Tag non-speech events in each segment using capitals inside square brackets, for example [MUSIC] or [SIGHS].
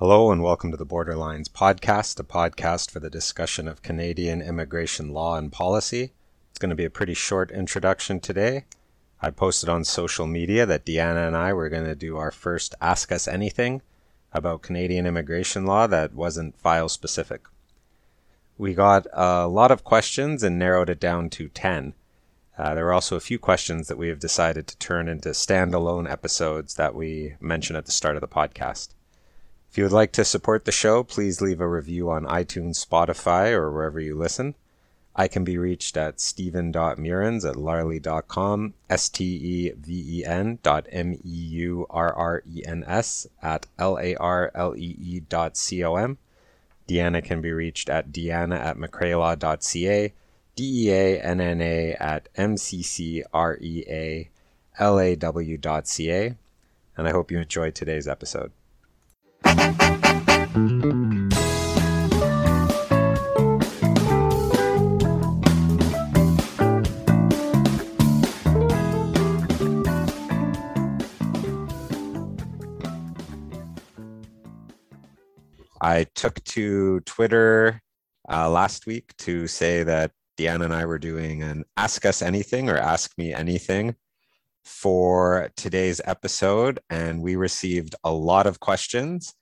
Hello, and welcome to the Borderlines podcast, a podcast for the discussion of Canadian immigration law and policy. It's going to be a pretty short introduction today. I posted on social media that Deanna and I were going to do our first Ask Us Anything about Canadian immigration law that wasn't file specific. We got a lot of questions and narrowed it down to 10. Uh, there were also a few questions that we have decided to turn into standalone episodes that we mention at the start of the podcast. If you would like to support the show, please leave a review on iTunes, Spotify, or wherever you listen. I can be reached at steven.meurrens at larlee.com, S-T-E-V-E-N dot M-E-U-R-R-E-N-S at L-A-R-L-E-E dot C-O-M. Deanna can be reached at deanna at mccrealaw.ca, D-E-A-N-N-A at M C C R E A L A W dot C A. And I hope you enjoyed today's episode. I took to Twitter uh, last week to say that Deanna and I were doing an Ask Us Anything or Ask Me Anything for today's episode, and we received a lot of questions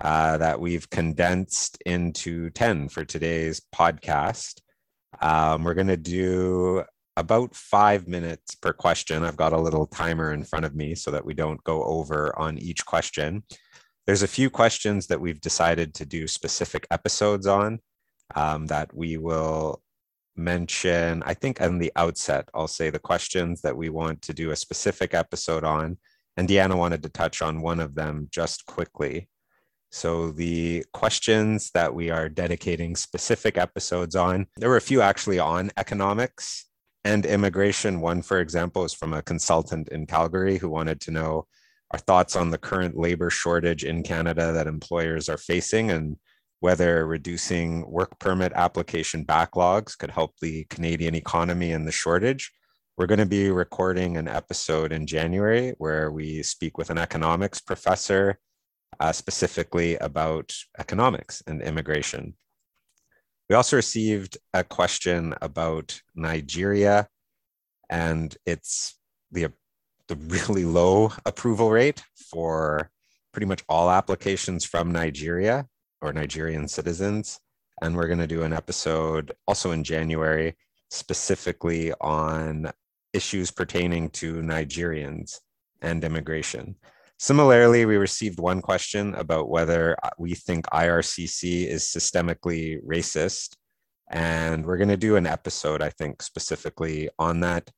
uh, that we've condensed into 10 for today's podcast. Um, we're going to do about five minutes per question. I've got a little timer in front of me so that we don't go over on each question. There's a few questions that we've decided to do specific episodes on um, that we will mention. I think on the outset, I'll say the questions that we want to do a specific episode on. And Deanna wanted to touch on one of them just quickly. So, the questions that we are dedicating specific episodes on, there were a few actually on economics and immigration. One, for example, is from a consultant in Calgary who wanted to know our thoughts on the current labor shortage in Canada that employers are facing and whether reducing work permit application backlogs could help the Canadian economy and the shortage. We're going to be recording an episode in January where we speak with an economics professor uh, specifically about economics and immigration. We also received a question about Nigeria and it's the the really low approval rate for pretty much all applications from Nigeria or Nigerian citizens. And we're going to do an episode also in January specifically on issues pertaining to Nigerians and immigration. Similarly, we received one question about whether we think IRCC is systemically racist. And we're going to do an episode, I think, specifically on that.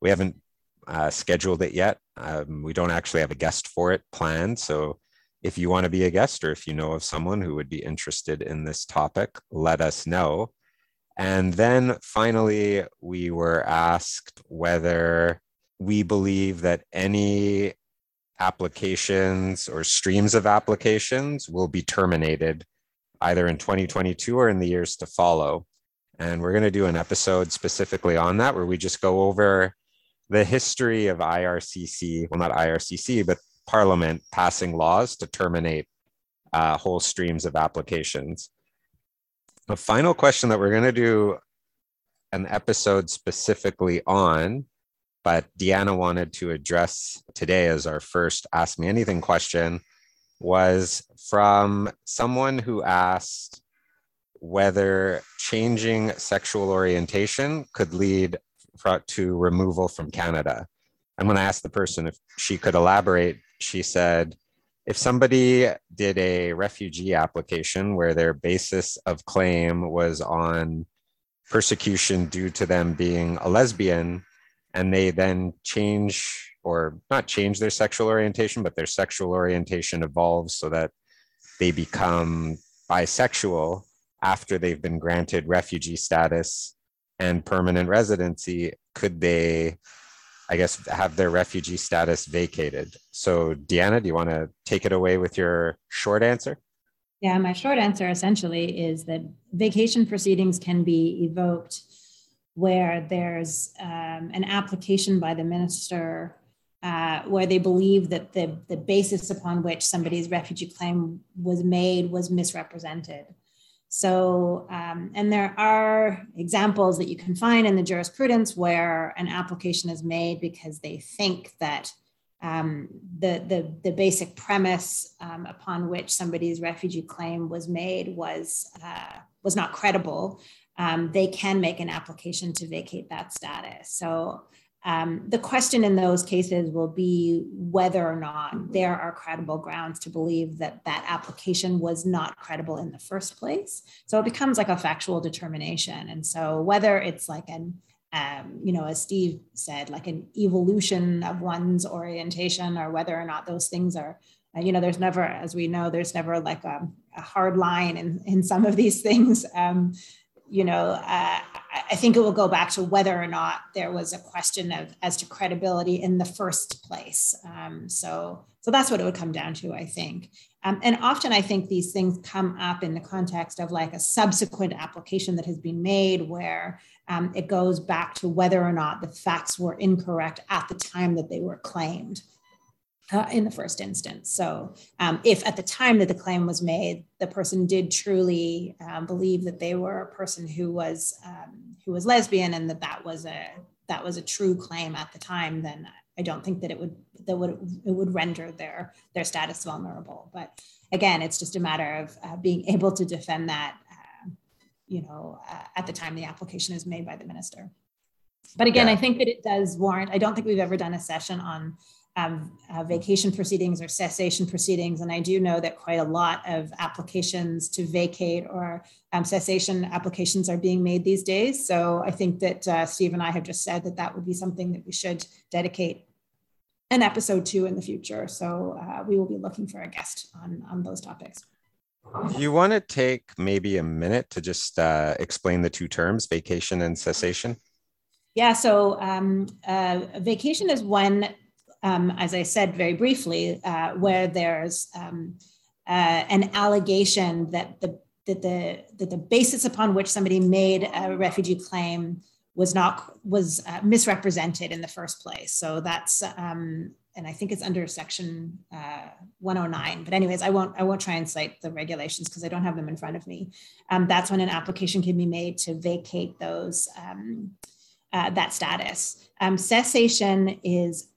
We haven't uh, scheduled it yet. Um, we don't actually have a guest for it planned. So if you want to be a guest or if you know of someone who would be interested in this topic, let us know. And then finally, we were asked whether we believe that any applications or streams of applications will be terminated either in 2022 or in the years to follow. And we're going to do an episode specifically on that where we just go over the history of IRCC, well, not IRCC, but Parliament passing laws to terminate uh, whole streams of applications. The final question that we're going to do an episode specifically on, but Deanna wanted to address today as our first Ask Me Anything question was from someone who asked whether changing sexual orientation could lead to removal from Canada. And when I asked the person if she could elaborate, she said, if somebody did a refugee application where their basis of claim was on persecution due to them being a lesbian, and they then change or not change their sexual orientation, but their sexual orientation evolves so that they become bisexual after they've been granted refugee status and permanent residency, could they, I guess, have their refugee status vacated? So, Deanna, do you want to take it away with your short answer? Yeah, my short answer essentially is that vacation proceedings can be evoked where there's um, an application by the minister uh, where they believe that the, the basis upon which somebody's refugee claim was made was misrepresented. So, um, and there are examples that you can find in the jurisprudence where an application is made because they think that um, the, the, the basic premise um, upon which somebody's refugee claim was made was, uh, was not credible. Um, they can make an application to vacate that status. So um, the question in those cases will be whether or not there are credible grounds to believe that that application was not credible in the first place. So it becomes like a factual determination. And so whether it's like an, um, you know, as Steve said, like an evolution of one's orientation, or whether or not those things are, uh, you know, there's never, as we know, there's never like a, a hard line in, in some of these things. Um, you know, uh, I think it will go back to whether or not there was a question of as to credibility in the first place. Um, so, so that's what it would come down to, I think. Um, and often, I think these things come up in the context of like a subsequent application that has been made, where um, it goes back to whether or not the facts were incorrect at the time that they were claimed uh, in the first instance. So, um, if at the time that the claim was made, the person did truly um, believe that they were a person who was um, who was lesbian and that that was a that was a true claim at the time, then I don't think that it would that would it would render their their status vulnerable. But again, it's just a matter of uh, being able to defend that, uh, you know, uh, at the time the application is made by the minister. But again, yeah. I think that it does warrant. I don't think we've ever done a session on um, uh, vacation proceedings or cessation proceedings. And I do know that quite a lot of applications to vacate or um, cessation applications are being made these days. So I think that uh, Steve and I have just said that that would be something that we should dedicate an episode to in the future. So uh, we will be looking for a guest on, on those topics. You want to take maybe a minute to just uh, explain the two terms, vacation and cessation? Yeah, so um, uh, vacation is when um, as I said very briefly, uh, where there's um, uh, an allegation that the that the that the basis upon which somebody made a refugee claim was not was uh, misrepresented in the first place. So that's um, and I think it's under section uh, 109. But anyways, I won't I won't try and cite the regulations because I don't have them in front of me. Um, that's when an application can be made to vacate those um, uh, that status. Um, cessation is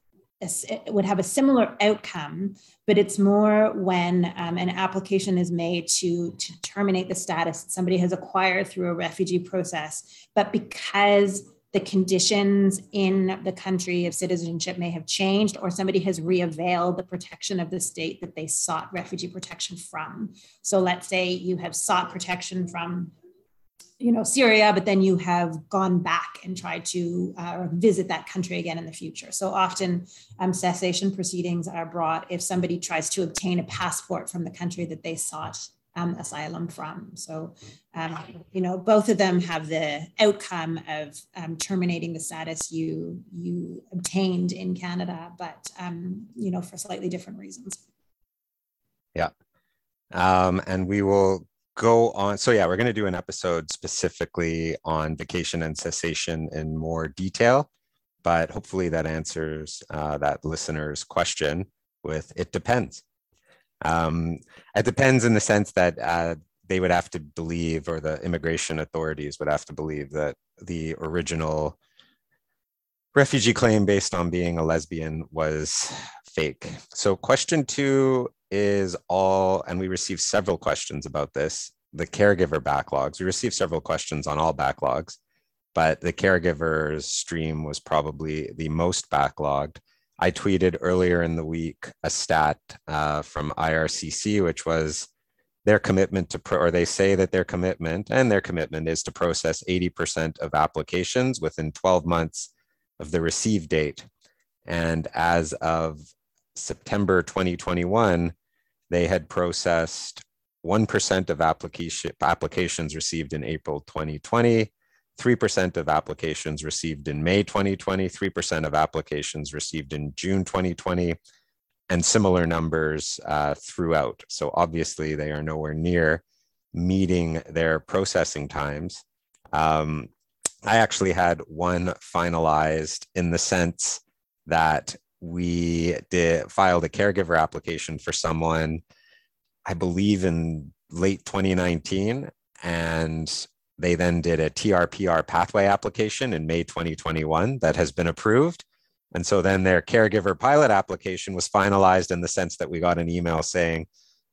would have a similar outcome, but it's more when um, an application is made to, to terminate the status that somebody has acquired through a refugee process. But because the conditions in the country of citizenship may have changed, or somebody has reavailed the protection of the state that they sought refugee protection from. So let's say you have sought protection from you know Syria, but then you have gone back and tried to uh, visit that country again in the future. So often, um, cessation proceedings are brought if somebody tries to obtain a passport from the country that they sought um, asylum from. So, um, you know, both of them have the outcome of um, terminating the status you you obtained in Canada, but um, you know, for slightly different reasons. Yeah. Um, and we will go on. So yeah, we're going to do an episode specifically on vacation and cessation in more detail, but hopefully that answers uh, that listener's question with it depends. Um, it depends in the sense that uh, they would have to believe, or the immigration authorities would have to believe that the original refugee claim based on being a lesbian was fake. So question two is all, and we received several questions about this, the caregiver backlogs. We received several questions on all backlogs, but the caregivers stream was probably the most backlogged. I tweeted earlier in the week a stat uh, from IRCC, which was their commitment to, pro- or they say that their commitment and their commitment is to process 80% of applications within 12 months of the receive date. And as of September 2021, they had processed 1% of application, applications received in April 2020, 3% of applications received in May 2020, 3% of applications received in June 2020, and similar numbers uh, throughout. So obviously, they are nowhere near meeting their processing times. Um, I actually had one finalized in the sense that we did filed a caregiver application for someone, I believe in late 2019, and they then did a TRPR pathway application in May 2021 that has been approved. And so then their caregiver pilot application was finalized in the sense that we got an email saying,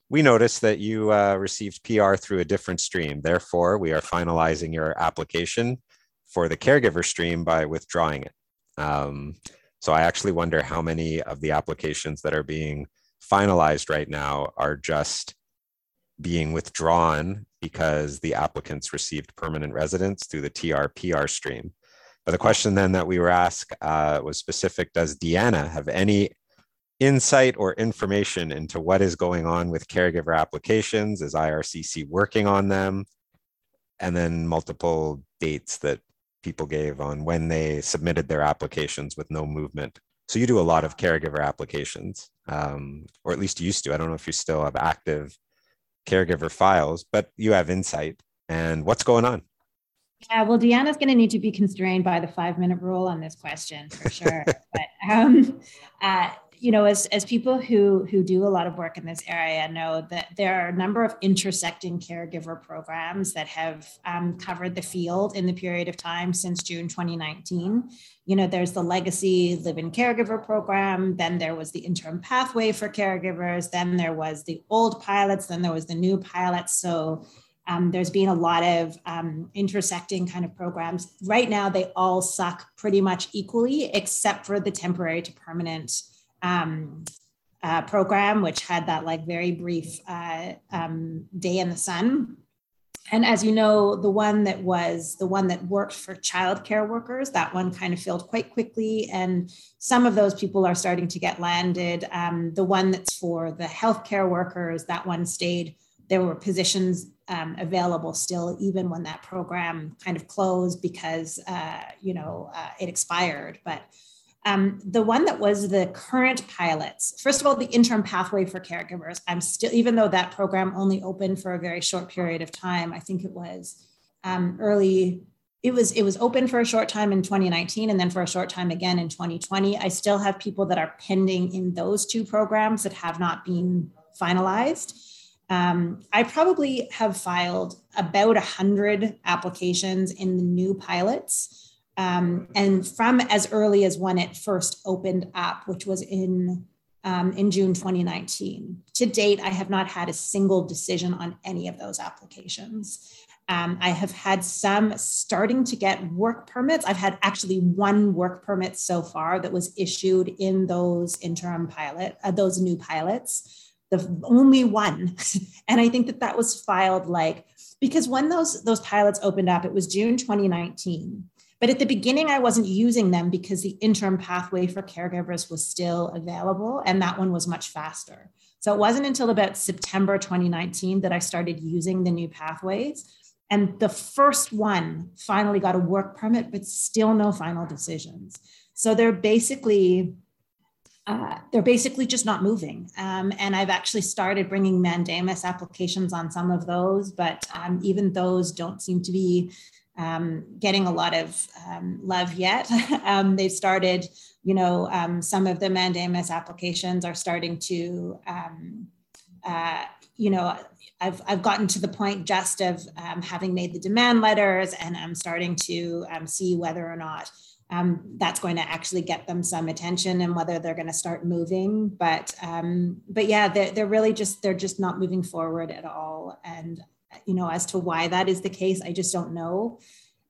we noticed that you uh, received PR through a different stream. Therefore, we are finalizing your application for the caregiver stream by withdrawing it. Um, so I actually wonder how many of the applications that are being finalized right now are just being withdrawn because the applicants received permanent residence through the TRPR stream. But the question then that we were asked uh, was specific Does Deanna have any insight or information into what is going on with caregiver applications? Is IRCC working on them? And then multiple dates that people gave on when they submitted their applications with no movement. So you do a lot of caregiver applications, um, or at least you used to. I don't know if you still have active caregiver files, but you have insight. And what's going on? Yeah, well, Deanna's going to need to be constrained by the five minute rule on this question for sure. [LAUGHS] but um, uh, you know, as, as people who, who do a lot of work in this area know that there are a number of intersecting caregiver programs that have um, covered the field in the period of time since June 2019. You know, there's the legacy live in caregiver program, then there was the interim pathway for caregivers, then there was the old pilots, then there was the new pilots. So um, there's been a lot of um, intersecting kind of programs. Right now, they all suck pretty much equally, except for the temporary to permanent um, uh, program, which had that like very brief uh, um, day in the sun. And as you know, the one that was the one that worked for childcare workers, that one kind of filled quite quickly. And some of those people are starting to get landed. Um, the one that's for the healthcare workers, that one stayed. There were positions um, available still, even when that program kind of closed because, uh, you know, uh, it expired. But um, the one that was the current pilots, first of all, the interim pathway for caregivers. I'm still, even though that program only opened for a very short period of time, I think it was um, early. It was it was open for a short time in 2019, and then for a short time again in 2020. I still have people that are pending in those two programs that have not been finalized. Um, I probably have filed about a hundred applications in the new pilots um, and from as early as when it first opened up, which was in um, in June 2019. To date, I have not had a single decision on any of those applications. Um, I have had some starting to get work permits. I've had actually one work permit so far that was issued in those interim pilot, uh, those new pilots. The only one, [LAUGHS] and I think that that was filed like because when those those pilots opened up, it was June 2019 but at the beginning, I wasn't using them because the interim pathway for caregivers was still available, and that one was much faster. So it wasn't until about September 2019 that I started using the new pathways. And the first one finally got a work permit, but still no final decisions. So they're basically uh, they're basically just not moving. Um, and I've actually started bringing mandamus applications on some of those, but um, even those don't seem to be um, getting a lot of um, love yet. [LAUGHS] um, they've started, you know, um, some of the mandamus applications are starting to, um, uh, you know, I've, I've gotten to the point just of um, having made the demand letters and I'm starting to see whether or not that's going to actually get them some attention and whether they're going to start moving. But but yeah, they're, they're really just they're just not moving forward at all. And you know, as to why that is the case, I just don't know.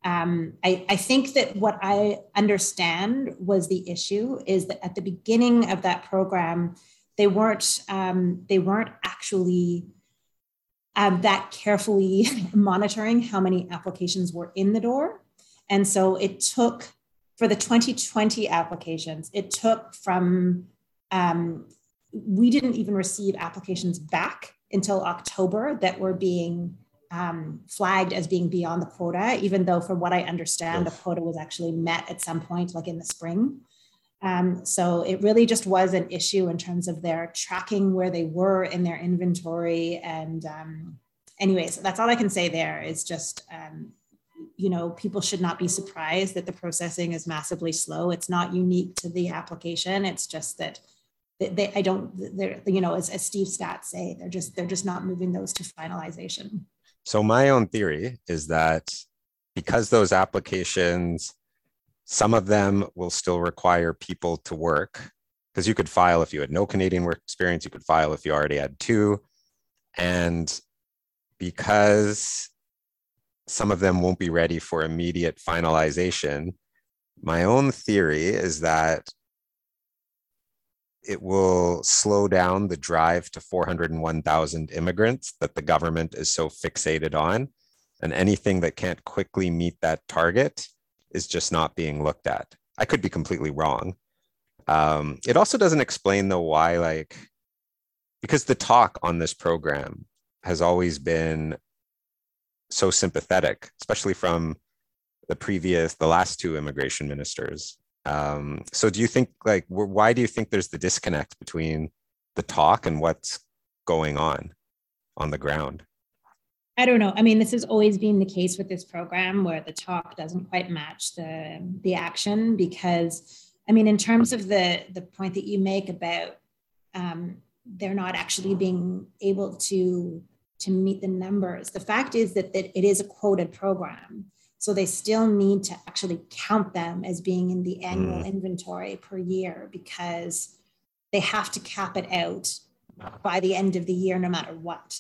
Um, I, I, think that what I understand was the issue is that at the beginning of that program, they weren't um, they weren't actually um, that carefully [LAUGHS] monitoring how many applications were in the door, and so it took for the 2020 applications, it took from um, we didn't even receive applications back until October that were being um, flagged as being beyond the quota, even though, from what I understand, yes. the quota was actually met at some point, like in the spring. Um, so it really just was an issue in terms of their tracking where they were in their inventory. And, um, anyways, that's all I can say there is just, um, you know people should not be surprised that the processing is massively slow it's not unique to the application it's just that they, they i don't they're you know as, as steve stats say they're just they're just not moving those to finalization so my own theory is that because those applications some of them will still require people to work because you could file if you had no canadian work experience you could file if you already had two and because some of them won't be ready for immediate finalization. My own theory is that it will slow down the drive to 401,000 immigrants that the government is so fixated on. And anything that can't quickly meet that target is just not being looked at. I could be completely wrong. Um, it also doesn't explain, though, why, like, because the talk on this program has always been so sympathetic, especially from the previous, the last two immigration ministers. Um, so do you think like why do you think there's the disconnect between the talk and what's going on on the ground? I don't know. I mean, this has always been the case with this program where the talk doesn't quite match the the action because I mean, in terms of the the point that you make about um, they're not actually being able to to meet the numbers. The fact is that, that it is a quoted program. So they still need to actually count them as being in the annual mm. inventory per year because they have to cap it out by the end of the year, no matter what.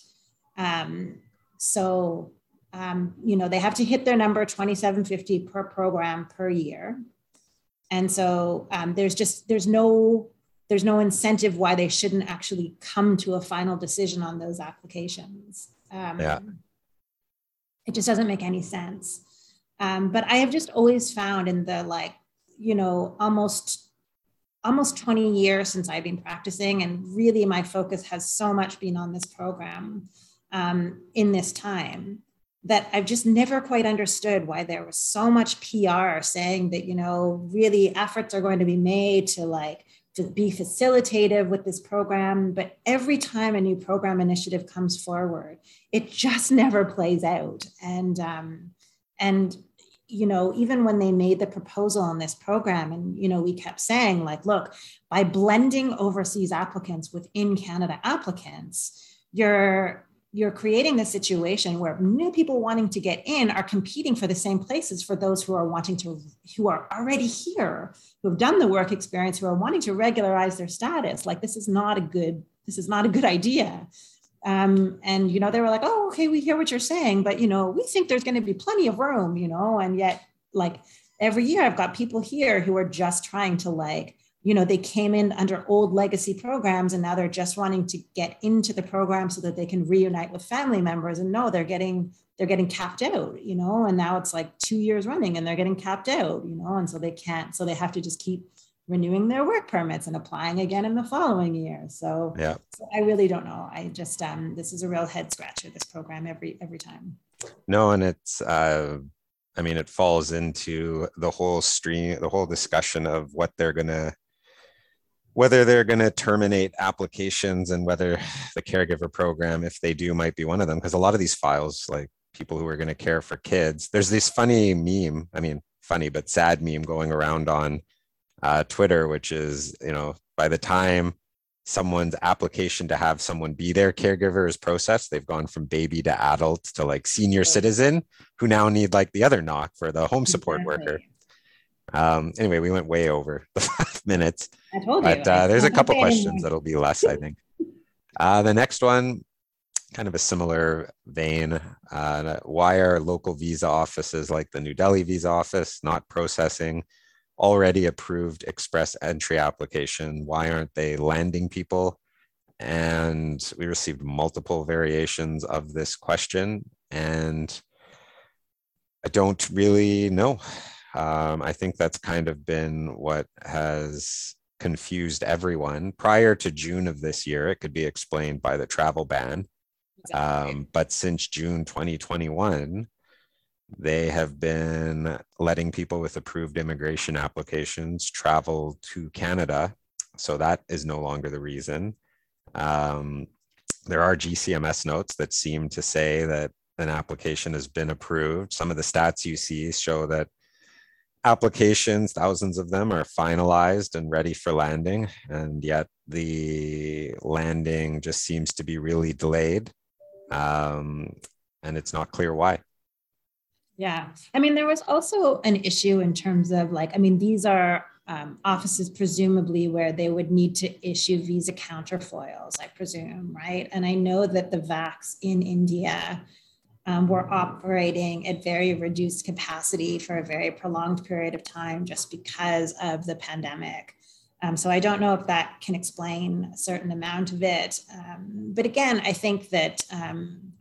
Um, so, um, you know, they have to hit their number 2750 per program per year. And so um, there's just, there's no there's no incentive why they shouldn't actually come to a final decision on those applications. Um, yeah. It just doesn't make any sense. Um, but I have just always found in the like, you know, almost almost 20 years since I've been practicing, and really my focus has so much been on this program um, in this time that I've just never quite understood why there was so much PR saying that, you know, really efforts are going to be made to like to be facilitative with this program. But every time a new program initiative comes forward, it just [LAUGHS] never plays out. And um, and you know, even when they made the proposal on this program, and you know, we kept saying, like, look, by blending overseas applicants within Canada applicants, you're you're creating this situation where new people wanting to get in are competing for the same places for those who are wanting to who are already here who have done the work experience who are wanting to regularize their status. Like this is not a good this is not a good [LAUGHS] idea um, and you know they were like oh okay we hear what you're saying but you know we think there's going to be plenty of room you know and yet like every year i've got people here who are just trying to like you know they came in under old legacy programs and now they're just wanting to get into the program so that they can reunite with family members. And no they're getting they're getting capped out you know and now it's like two years running and they're getting capped out you know and so they can't so they have to just keep renewing their work permits and applying again in the following year so yeah so i really don't know i just um this is a real head scratcher this program every every time no and it's uh I mean, it falls into the whole stream, the whole discussion of what they're to whether they're going to terminate applications and whether the caregiver program, if they do, might be one of them. Because a lot of these files, like people who are going to care for kids, there's this funny meme. I mean, funny but sad meme going around on uh, Twitter, which is you know by the time someone's application to have someone be their caregiver is processed, they've gone from baby to adult to like senior citizen who now need like the other knock for the home support exactly. worker. Um, anyway, we went way over [LAUGHS] the five minutes. I told you. But uh, there's a couple questions that'll be less, I [LAUGHS] think. Uh, the next one, kind of a similar vein. Uh, why are local visa offices like the New Delhi visa office not processing already approved express entry application? Why aren't they landing people? And we received multiple variations of this question, and I don't really know. Um, I think that's kind of been what has confused everyone. Prior to June of this year, it could be explained by the travel ban. Exactly. Um, but since June 2021, they have been letting people with approved immigration applications travel to Canada. So that is no longer the reason. Um, there are GCMS notes that seem to say that an application has been approved. Some of the stats you see show that applications, thousands of them, are finalized and ready for landing, and yet the landing just seems to be really delayed, um, and it's not clear why. Yeah, I mean, there was also an issue in terms of like, I mean, these are um, offices presumably where they would need to issue visa counterfoils, I presume, right? And I know that the VACs in India um, were operating at very reduced capacity for a very prolonged period of time just because of the pandemic. Um, so I don't know if that can explain a certain amount of it. Um, but again, I think that, um,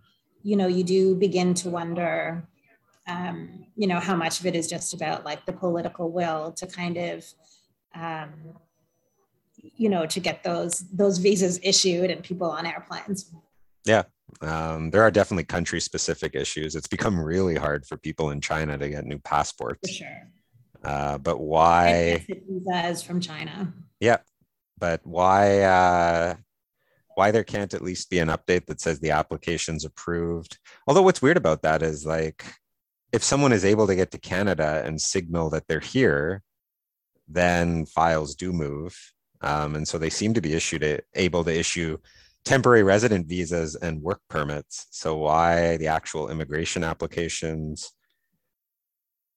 you know, you do begin to wonder um, you know, how much of it is just about like the political will to kind of, um, you know, to get those those visas issued and people on airplanes. Yeah, um, there are definitely country specific issues. It's become really hard for people in China to get new passports. For sure. Uh, but why? Visas from China. Yeah, but why? Uh, why there can't at least be an update that says the application's approved? Although what's weird about that is like if someone is able to get to Canada and signal that they're here, then files do move. Um, and so they seem to be issued a, able to issue temporary resident visas and work permits. So why the actual immigration applications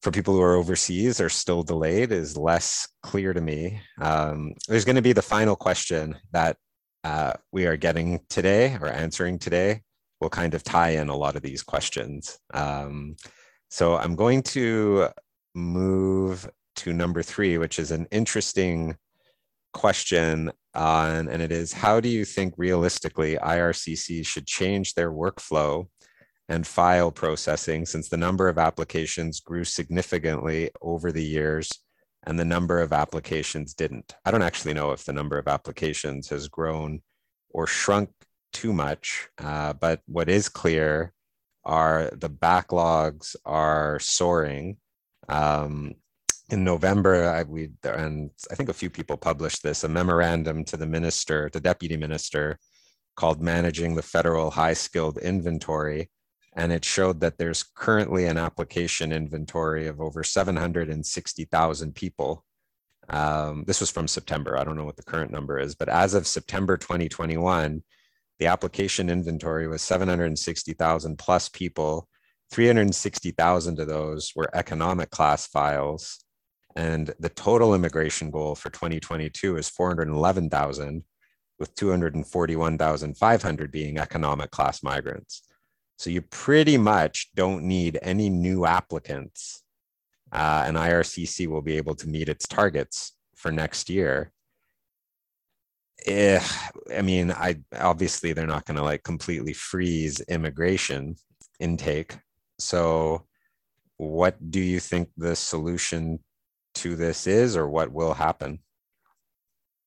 for people who are overseas are still delayed is less clear to me. Um, there's going to be the final question that uh, we are getting today or answering today will kind of tie in a lot of these questions. Um, so I'm going to move to number three, which is an interesting question on, and it is how do you think realistically IRCC should change their workflow and file processing since the number of applications grew significantly over the years and the number of applications didn't? I don't actually know if the number of applications has grown or shrunk too much, uh, but what is clear are the backlogs are soaring. Um, in November, I, we and I think a few people published this a memorandum to the minister, the deputy minister, called "Managing the Federal High Skilled Inventory," and it showed that there's currently an application inventory of over 760,000 people. Um, this was from September. I don't know what the current number is, but as of September 2021, the application inventory was 760,000 plus people. 360,000 of those were economic class files. And the total immigration goal for 2022 is 411,000, with 241,500 being economic class migrants. So you pretty much don't need any new applicants. Uh, and IRCC will be able to meet its targets for next year eh, I mean, I obviously they're not going to like completely freeze immigration intake. So, what do you think the solution to this is, or what will happen?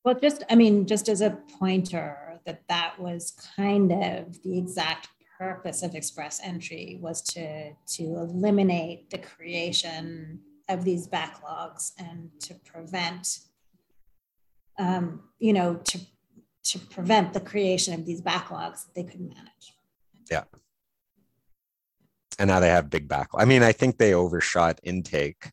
Well, just I mean, just as a pointer, that that was kind of the exact purpose of express entry was to to eliminate the creation of these backlogs and to prevent um, you know, to to prevent the creation of these backlogs that they couldn't manage. Yeah. And now they have big backlog. I mean, I think they overshot intake.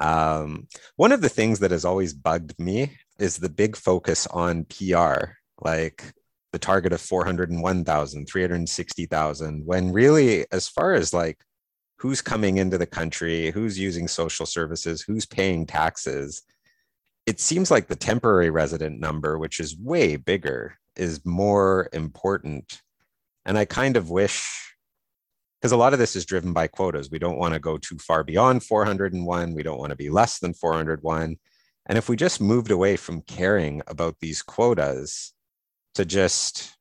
Um, one of the things that has always bugged me is the big focus on PR, like the target of 401,000, 360,000, when really, as far as like who's coming into the country, who's using social services, who's paying taxes, it seems like the temporary resident number, which is way bigger, is more important. And I kind of wish, because a lot of this is driven by quotas. We don't want to go too far beyond 401. We don't want to be less than 401. And if we just moved away from caring about these quotas to just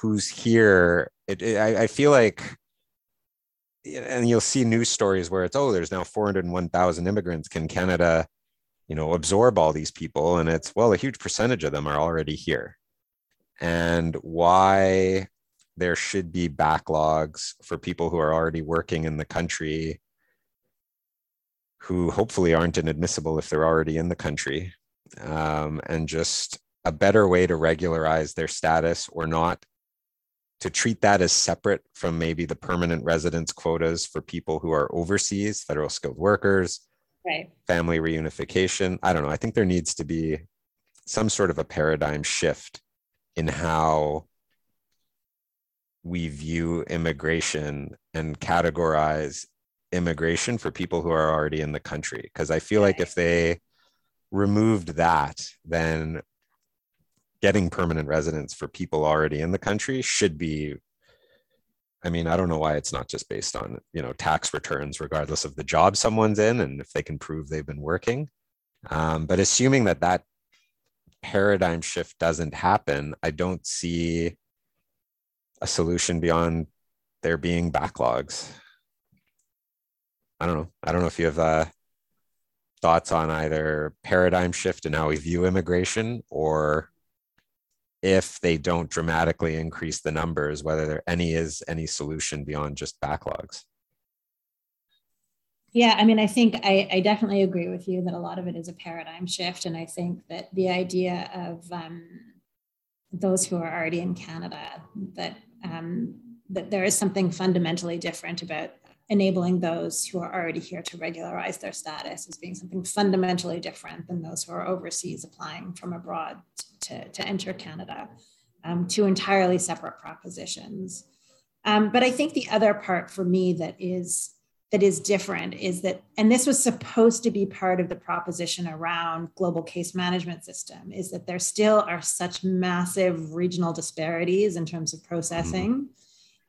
who's here, it, it, I, I feel like and you'll see news stories where it's oh there's now 401,000 immigrants can Canada you know absorb all these people and it's well a huge percentage of them are already here. And why there should be backlogs for people who are already working in the country who hopefully aren't inadmissible if they're already in the country um, and just a better way to regularize their status or not to treat that as separate from maybe the permanent residence quotas for people who are overseas, federal skilled workers, right. family reunification. I don't know. I think there needs to be some sort of a paradigm shift in how we view immigration and categorize immigration for people who are already in the country. Because I feel like if they removed that, then getting permanent residence for people already in the country should be I mean, I don't know why it's not just based on, you know, tax returns, regardless of the job someone's in and if they can prove they've been working. Um, but assuming that that paradigm shift doesn't happen, I don't see a solution beyond there being backlogs. I don't know. I don't know if you have uh, thoughts on either paradigm shift and how we view immigration or if they don't dramatically increase the numbers, whether there any is any solution beyond just backlogs. Yeah, I mean, I think I, I, definitely agree with you that a lot of it is a paradigm shift. And I think that the idea of um, those who are already in Canada, that, um, that there is something fundamentally different about enabling those who are already here to regularize their status as being something fundamentally different than those who are overseas applying from abroad to, to enter Canada, um, two entirely separate propositions. Um, but I think the other part for me that is that is different is that, and this was supposed to be part of the proposition around global case management system, is that there still are such massive regional disparities in terms of processing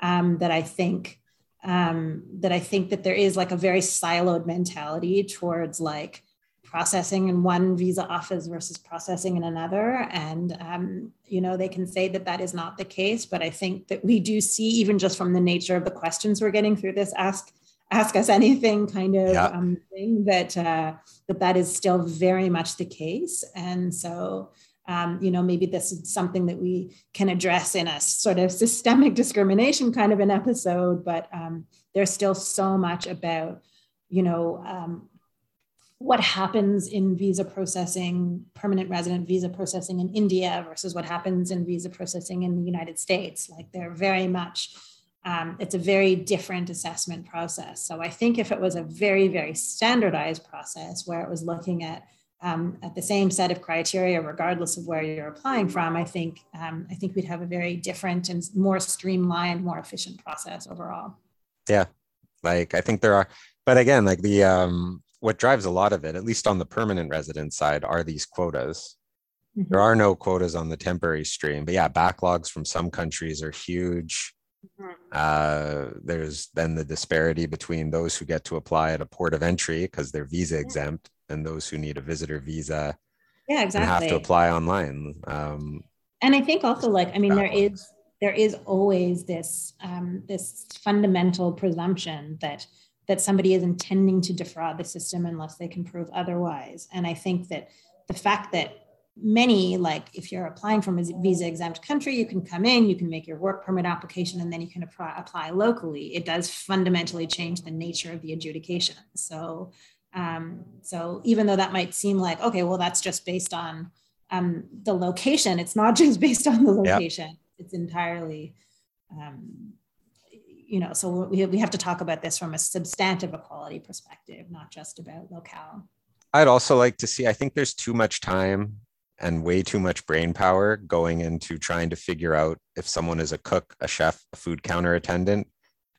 um, that I think um, that I think that there is like a very siloed mentality towards like processing in one visa office versus processing in another. And, um, you know, they can say that that is not the case, but I think that we do see, even just from the nature of the questions we're getting through this ask, ask us anything kind of yeah. um, thing that, uh, that that is still very much the case. And so, um, you know, maybe this is something that we can address in a sort of systemic discrimination kind of an episode, but um, there's still so much about, you know, um, what happens in visa processing, permanent resident visa processing in India versus what happens in visa processing in the United States. Like they're very much, um, it's a very different assessment process. So I think if it was a very, very standardized process where it was looking at um, at the same set of criteria, regardless of where you're applying from, I think um, I think we'd have a very different and more streamlined, more efficient process overall. Yeah, like I think there are, but again, like the um, what drives a lot of it, at least on the permanent resident side, are these quotas. Mm-hmm. There are no quotas on the temporary stream, but yeah, backlogs from some countries are huge. Mm-hmm. Uh, there's then the disparity between those who get to apply at a port of entry because they're visa exempt and those who need a visitor visa yeah exactly have to apply online um, and i think also like i mean there is there is always this um, this fundamental presumption that that somebody is intending to defraud the system unless they can prove otherwise. And I think that the fact that many, like if you're applying from a visa exempt country, you can come in, you can make your work permit application, and then you can apply, apply locally. It does fundamentally change the nature of the adjudication. So, um, so even though that might seem like, okay, well, that's just based on um, the location, it's not [LAUGHS] just based on the location, yep. it's entirely um, you know, so we, we have to talk about this from a substantive equality perspective, not just about locale. I'd also like to see, I think there's too much time and way too much brain power going into trying to figure out if someone is a cook, a chef, a food counter attendant,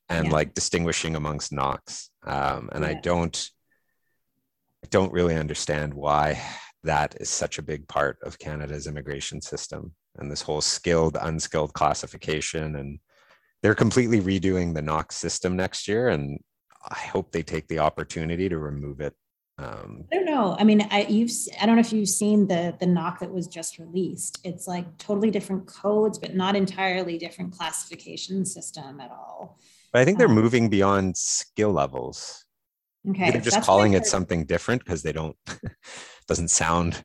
and yeah. like distinguishing amongst NOCs. Um, and yeah. I don't, don't really understand why that is such a big part of Canada's immigration system and this whole skilled, unskilled classification and they're completely redoing the NOC system next year, and I hope they take the opportunity to remove it. Um, I don't know. I mean, I you've I don't know if you've seen the the NOC that was just released. It's like totally different codes, but not entirely different classification system at all. But I think they're um, moving beyond skill levels. Okay, they're just calling it something different because they don't [LAUGHS] doesn't sound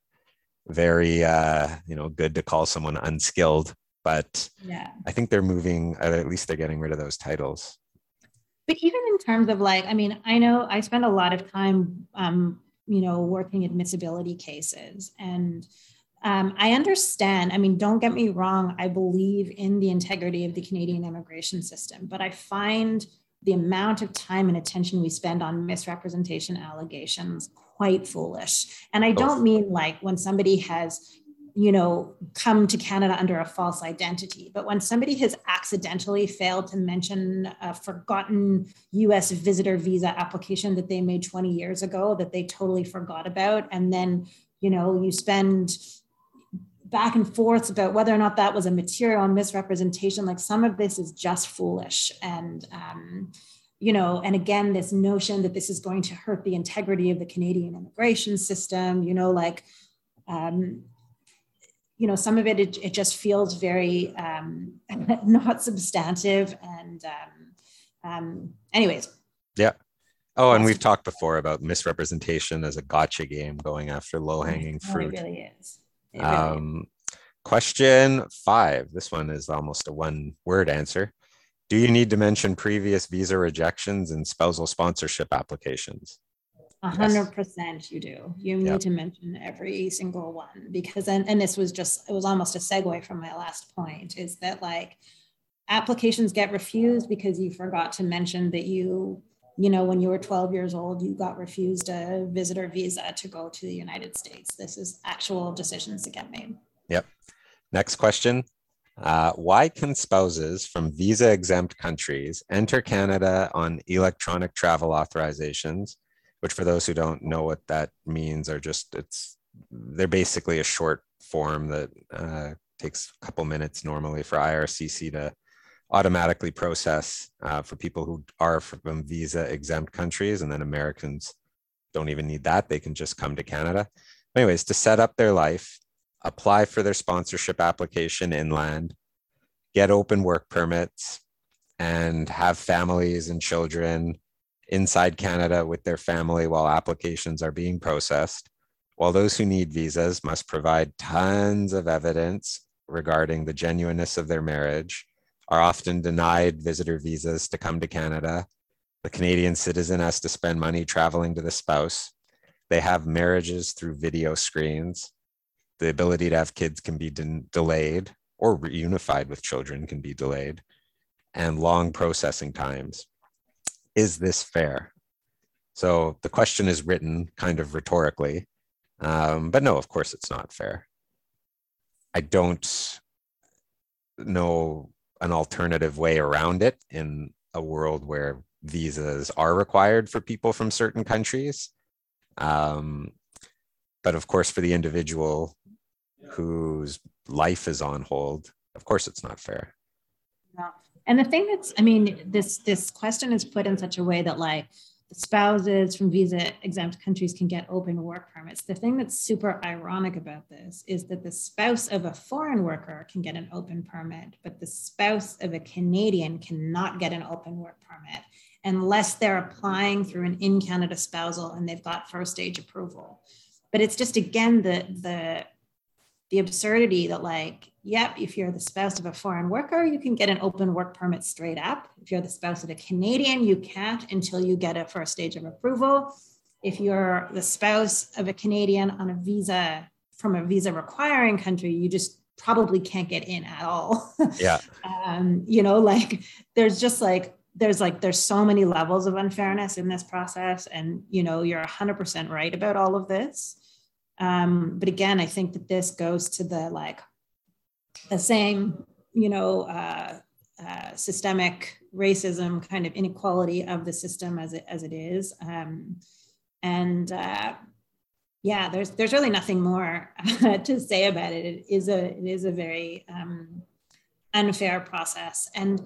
very uh, you know good to call someone unskilled but yeah i think they're moving at least they're getting rid of those titles but even in terms of like i mean i know i spend a lot of time um, you know working admissibility cases and Um, I understand. I mean, don't get me wrong. I believe in the integrity of the Canadian immigration system, but I find the amount of time and attention we spend on misrepresentation allegations quite foolish. And I don't mean like when somebody has you know, come to Canada under a false identity. But when somebody has accidentally failed to mention a forgotten US visitor visa application that they made 20 years ago that they totally forgot about, and then, you know, you spend back and forth about whether or not that was a material misrepresentation, like some of this is just foolish. And, um, you know, and again, this notion that this is going to hurt the integrity of the Canadian immigration system, you know, like, um, you know, some of it, it, it just feels very um, [LAUGHS] not substantive. And um, um, anyways. Yeah. Oh, and we've talked before about misrepresentation as a gotcha game going after low hanging fruit. Oh, it really is. Um. Question five. This one is almost a one word answer. Do you need to mention previous visa rejections and spousal sponsorship applications? A hundred percent you do. You need yep. to mention every single one because and, and this was just it was almost a segue from my last point is that like applications get refused because you forgot to mention that you you know when you were 12 years old you got refused a visitor visa to go to the united states. This is actual decisions that get made. Yep. Next question. Uh, why can spouses from visa exempt countries enter canada on electronic travel authorizations? Which for those who don't know what that means are just it's they're basically a short form that uh, takes a couple minutes normally for IRCC to automatically process uh, for people who are from visa exempt countries and then Americans don't even need that. They can just come to Canada. Anyways to set up their life apply for their sponsorship application inland get open work permits and have families and children inside Canada with their family while applications are being processed, while those who need visas must provide tons of evidence regarding the genuineness of their marriage, are often denied visitor visas to come to Canada. The Canadian citizen has to spend money traveling to the spouse. They have marriages through video screens. The ability to have kids can be de- delayed, or reunified with children can be delayed, and long processing times is this fair? So the question is written kind of rhetorically, um, but no, of course it's not fair. I don't know an alternative way around it in a world where visas are required for people from certain countries. Um, but of course, for the individual whose life is on hold, of course, it's not fair. No. And the thing that's, I mean, this this question is put in such a way that like spouses from visa exempt countries can get open work permits. The thing that's super ironic about this is that the spouse of a foreign worker can get an open permit, but the spouse of a Canadian cannot get an open work permit unless they're applying through an in Canada spousal and they've got first stage approval. But it's just again the the the absurdity that like yep if you're the spouse of a foreign worker you can get an open work permit straight up. If you're the spouse of a canadian you can't until you get a first stage of approval. If you're the spouse of a canadian on a visa from a visa requiring country you just probably can't get in at all. [LAUGHS] Yeah. Um, you know like there's just like there's like there's so many levels of unfairness in this process and you know you're 100% right about all of this. Um, but again, I think that this goes to the like the same, you know, uh, uh, systemic racism kind of inequality of the system as it as it is. Um, and uh, yeah, there's there's really nothing more to say about it. It is a it is a very um, unfair process, and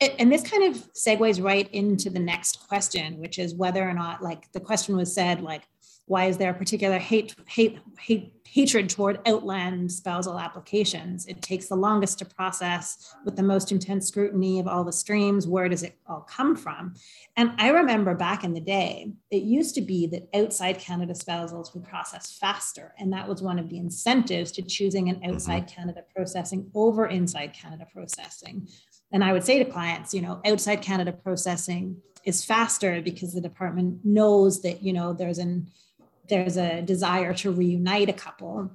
it, and this kind of segues right into the next question, which is whether or not like the question was said like why is there a particular hate, hate, hate, hatred toward outland spousal applications? It takes the longest to process with the most intense scrutiny of all the streams. Where does it all come from? And I remember back in the day, it used to be that outside Canada spousals would process faster. And that was one of the incentives to choosing an outside mm-hmm. Canada processing over inside Canada processing. And I would say to clients, you know, outside Canada processing is faster because the department knows that, you know, there's an there's a desire to reunite a couple.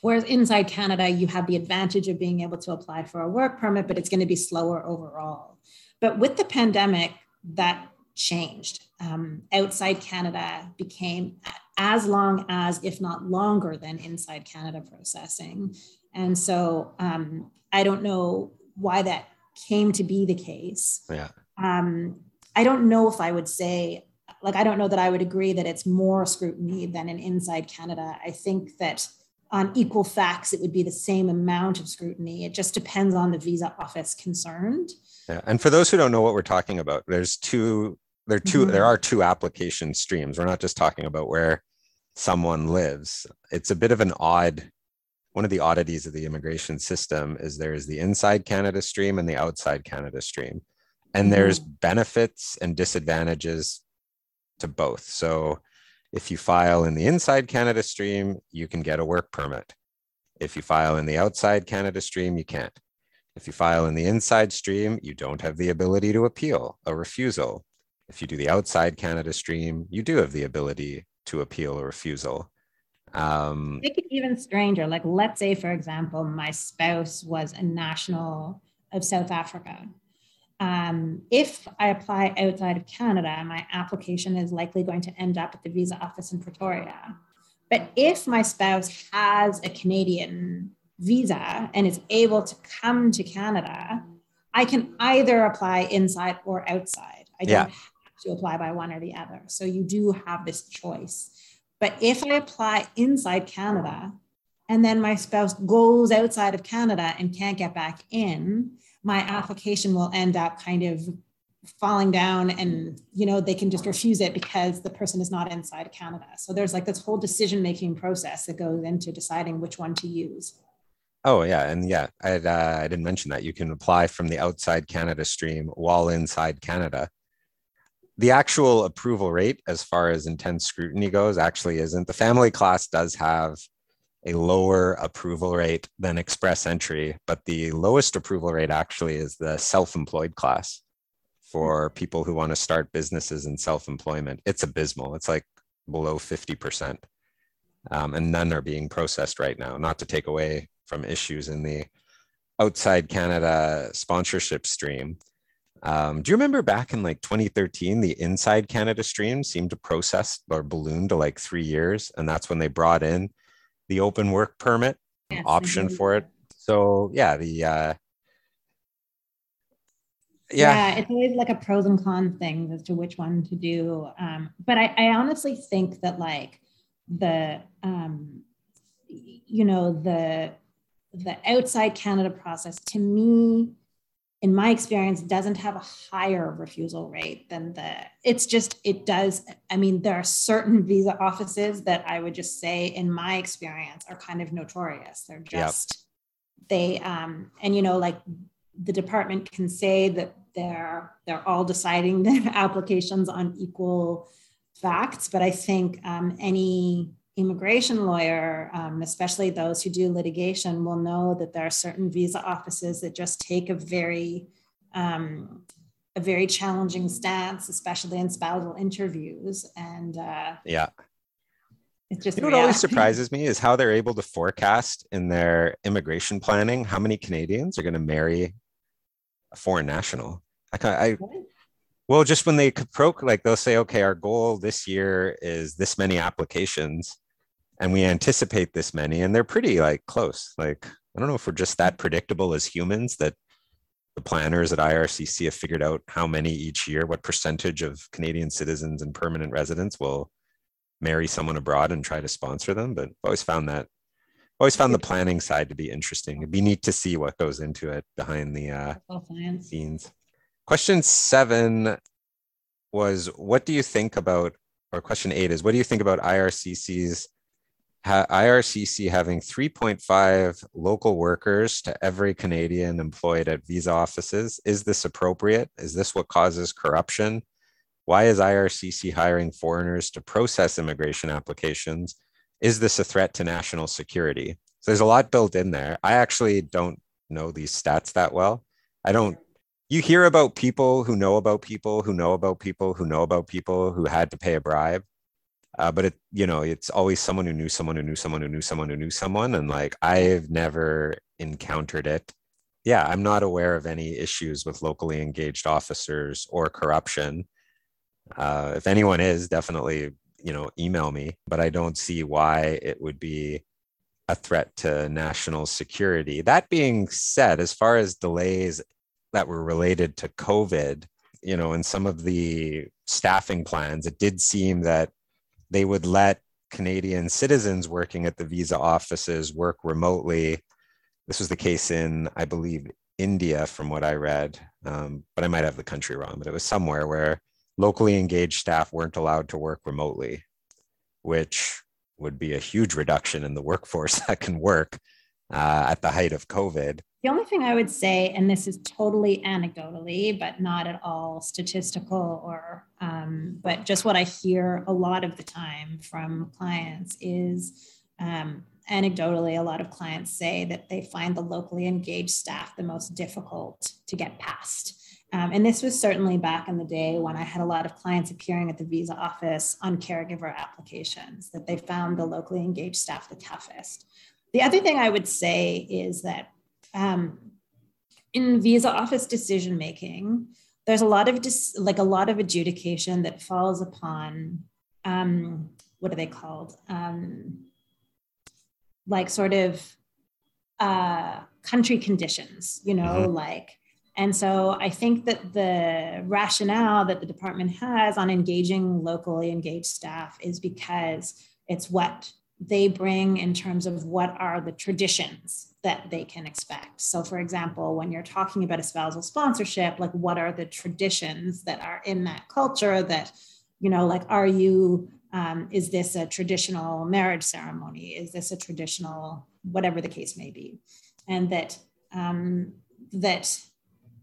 Whereas inside Canada, you have the advantage of being able to apply for a work permit, but it's going to be slower overall. But with the pandemic, that changed. Um, outside Canada became as long as, if not longer than inside Canada processing. And so um, I don't know why that came to be the case. Yeah. Um, I don't know if I would say, like, I don't know that I would agree that it's more scrutiny than in inside Canada. I think that on equal facts, it would be the same amount of scrutiny. It just depends on the visa office concerned. Yeah. And for those who don't know what we're talking about, there's two, there 2 mm-hmm. there are two application streams. We're not just talking about where someone lives. It's a bit of an odd one of the oddities of the immigration system is there is the inside Canada stream and the outside Canada stream. And mm-hmm. there's benefits and disadvantages to both. So if you file in the inside Canada stream, you can get a work permit. If you file in the outside Canada stream, you can't. If you file in the inside stream, you don't have the ability to appeal a refusal. If you do the outside Canada stream, you do have the ability to appeal a refusal. Um, Make it even stranger. Like, let's say, for example, my spouse was a national of South Africa. Um, if I apply outside of Canada, my application is likely going to end up at the visa office in Pretoria. But if my spouse has a Canadian visa and is able to come to Canada, I can either apply inside or outside. I don't have to apply by one or the other. So you do have this choice. But if I apply inside Canada and then my spouse goes outside of Canada and can't get back in, my application will end up kind of falling down and you know they can just refuse it because the person is not inside Canada. So there's like this whole decision making process that goes into deciding which one to use. Oh yeah, and yeah, I uh, I didn't mention that. You can apply from the outside Canada stream while inside Canada. The actual approval rate as far as intense scrutiny goes actually isn't. The family class does have a lower approval rate than express entry but the lowest approval rate actually is the self-employed class for people who want to start businesses in self-employment. It's abysmal. It's like below 50% um, and none are being processed right now not to take away from issues in the outside canada sponsorship stream. Um, do you remember back in like 2013, the Inside Canada stream seemed to process or balloon to like three years, and that's when they brought in the open work permit yes, option for it. So yeah, the uh, yeah. yeah. it's always like a pros and cons thing as to which one to do. Um, but I, I honestly think that like the um, you know the the outside Canada process to me in my experience doesn't have a higher refusal rate than the it's just it does i mean there are certain visa offices that i would just say in my experience are kind of notorious they're just yep. they um and you know like the department can say that they're they're all deciding [LAUGHS] their applications on equal facts but i think um, any immigration lawyer, um, especially those who do litigation, will know that there are certain visa offices that just take a very um, a very challenging stance, especially in spousal interviews. And uh, yeah, it's just you know what always [LAUGHS] surprises me is how they're able to forecast in their immigration planning how many Canadians are going to marry a foreign national. I, I well, just when they pro like they'll say, okay, our goal this year is this many applications and we anticipate this many and they're pretty like close. Like i don't know if we're just that predictable as humans that the planners at ircc have figured out how many each year what percentage of canadian citizens and permanent residents will marry someone abroad and try to sponsor them but i've always found that always found the planning side to be interesting. It'd be neat to see what goes into it behind the uh, scenes. Question seven was what do you think about or question eight is what do you think about ircc's IRCC having 3.5 local workers to every Canadian employed at visa offices. Is this appropriate? Is this what causes corruption? Why is IRCC hiring foreigners to process immigration applications? Is this a threat to national security? So there's a lot built in there. I actually don't know these stats that well. I don't you hear about people who know about people who know about people who know about people who had to pay a bribe Uh, but it, you know, it's always someone who knew someone who knew someone who knew someone who knew someone. And like, I've never encountered it. Yeah, I'm not aware of any issues with locally engaged officers or corruption. Uh, if anyone is, definitely, you know, email me. But I don't see why it would be a threat to national security. That being said, as far as delays that were related to COVID, you know, in some of the staffing plans, it did seem that they would let Canadian citizens working at the visa offices work remotely. This was the case in, I believe, India, from what I read, um, but I might have the country wrong, but it was somewhere where locally engaged staff weren't allowed to work remotely, which would be a huge reduction in the workforce [LAUGHS] that can work uh, at the height of COVID. The only thing I would say, and this is totally anecdotally, but not at all statistical or, um, but just what I hear a lot of the time from clients is um, anecdotally, a lot of clients say that they find the locally engaged staff the most difficult to get past. Um, and this was certainly back in the day when I had a lot of clients appearing at the visa office on caregiver applications, that they found the locally engaged staff the toughest. The other thing I would say is that um, in visa office decision making, there's a lot of dis- like a lot of adjudication that falls upon um, what are they called? Um, like sort of uh, country conditions, you know, mm-hmm. like and so I think that the rationale that the department has on engaging locally engaged staff is because it's what they bring in terms of what are the traditions that they can expect. So, for example, when you're talking about a spousal sponsorship, like what are the traditions that are in that culture that, you know, like are you, um, is this a traditional marriage ceremony? Is this a traditional, whatever the case may be? And that, um, that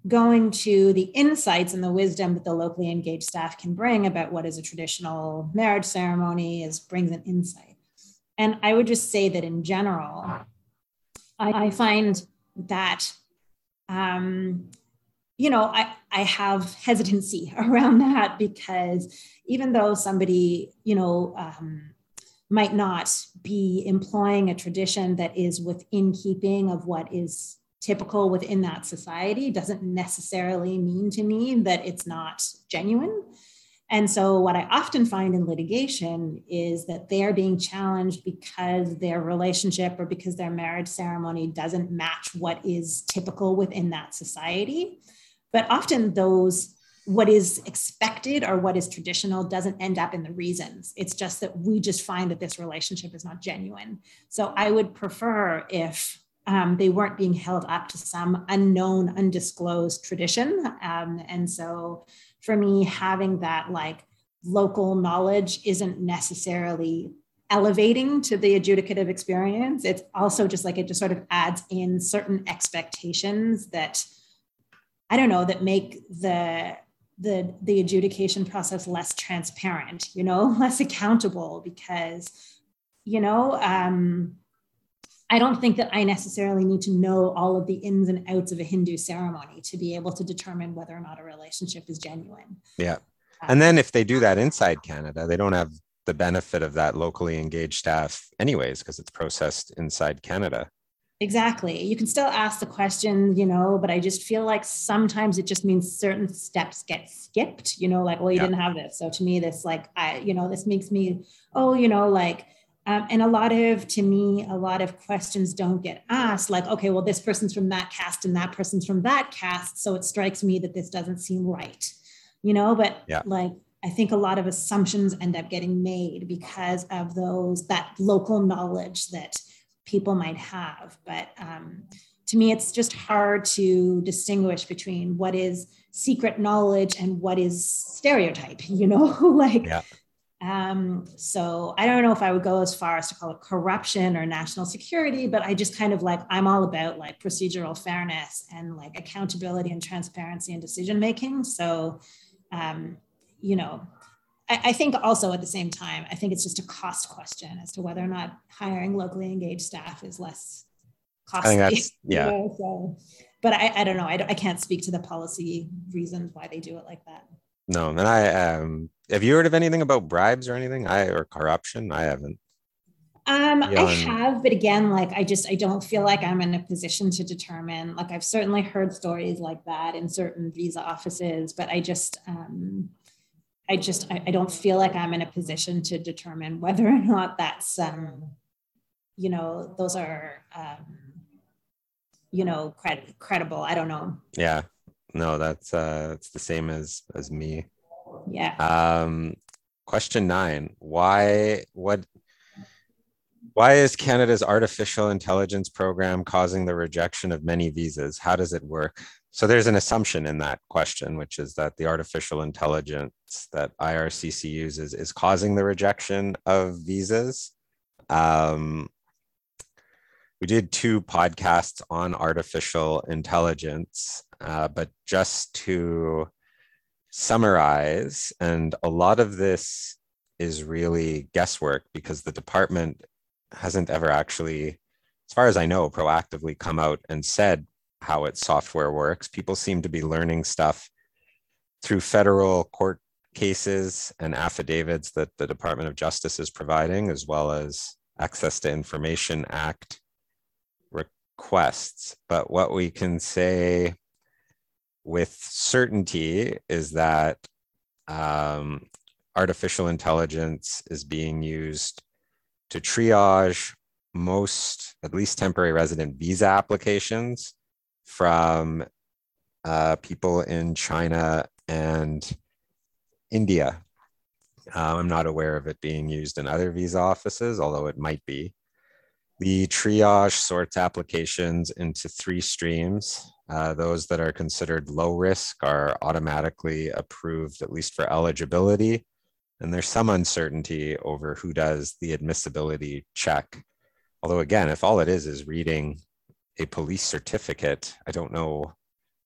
going to the insights and the wisdom that the locally engaged staff can bring about what is a traditional marriage ceremony is brings an insight. And I would just say that in general, I, I find that um, you know, I, I have hesitancy [LAUGHS] around that because even though somebody, you know, um, might not be employing a tradition that is within keeping of what is typical within that society doesn't necessarily mean to me that it's not genuine. And so, what I often find in litigation is that they are being challenged because their relationship or because their marriage ceremony doesn't match what is typical within that society. But often, those what is expected or what is traditional doesn't end up in the reasons. It's just that we just find that this relationship is not genuine. So, I would prefer if um, they weren't being held up to some unknown, undisclosed tradition. Um, and so for me, having that like local knowledge isn't necessarily elevating to the adjudicative experience. It's also just like it just sort of adds in certain expectations that I don't know that make the the the adjudication process less transparent, you know, [LAUGHS] less accountable because you know um, I don't think that I necessarily need to know all of the ins and outs of a Hindu ceremony to be able to determine whether or not a relationship is genuine. Yeah. Um, and then if they do that inside Canada, they don't have the benefit of that locally engaged staff, anyways, because it's processed inside Canada. Exactly. You can still ask the question, you know, but I just feel like sometimes it just means certain steps get skipped, you know, like, well, you yeah. didn't have this. So to me, this, like, I, you know, this makes me, oh, you know, like, um, and a lot of, to me, a lot of questions don't get asked like, okay, well, this person's from that caste and that person's from that caste. So it strikes me that this doesn't seem right, you know, but yeah. like, I think a lot of assumptions end up getting made because of those, that local knowledge that people might have. But um, to me, it's just hard to distinguish between what is secret knowledge and what is stereotype, [LAUGHS] you know, [LAUGHS] like, yeah um, so I don't know if I would go as far as to call it corruption or national security, but I just kind of like I'm all about like procedural fairness and like accountability and transparency and decision making. So, um, you know, I, I, think also at the same time, I think it's just a cost question as to whether or not hiring locally engaged staff is less costly. I think that's [LAUGHS] yeah. You know, so, but I, I don't know. I, I can't speak to the policy reasons why they do it like that. No. And I um, have you heard of anything about bribes or anything? I or corruption? I haven't. Um, I have, but again, like I just I don't feel like I'm in a position to determine. Like I've certainly heard stories like that in certain visa offices, but I just um, I just I, I don't feel like I'm in a position to determine whether or not that's um, you know those are um, you know cred- credible. I don't know. Yeah, no, that's uh, it's the same as as me. Yeah. Um, question nine: Why what why is Canada's artificial intelligence program causing the rejection of many visas? How does it work? So there's an assumption in that question, which is that the artificial intelligence that IRCC uses is causing the rejection of visas. Um, we did two podcasts on artificial intelligence, uh, but just to summarize, and a lot of this is really guesswork because the department hasn't ever actually, as far as I know, proactively come out and said how its software works. People seem to be learning stuff through federal court cases and affidavits that the Department of Justice is providing, as well as Access to Information Act requests. But what we can say with certainty is that um, artificial intelligence is being used to triage most, at least temporary resident visa applications from uh, people in China and India. Uh, I'm not aware of it being used in other visa offices, although it might be. The triage sorts applications into three streams. Uh, those that are considered low risk are automatically approved, at least for eligibility. And there's some uncertainty over who does the admissibility check. Although, again, if all it is is reading a police certificate, I don't know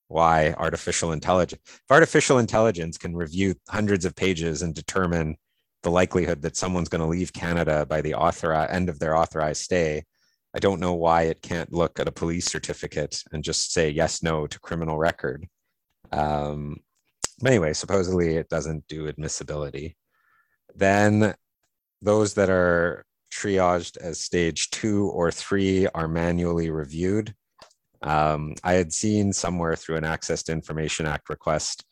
why artificial intelligence, if artificial intelligence can review hundreds of pages and determine the likelihood that someone's going to leave Canada by the author end of their authorized stay, I don't know why it can't look at a police certificate and just say yes, no to criminal record. Um, but anyway, supposedly it doesn't do admissibility. Then those that are triaged as stage two or three are manually reviewed. Um, I had seen somewhere through an Access to Information Act request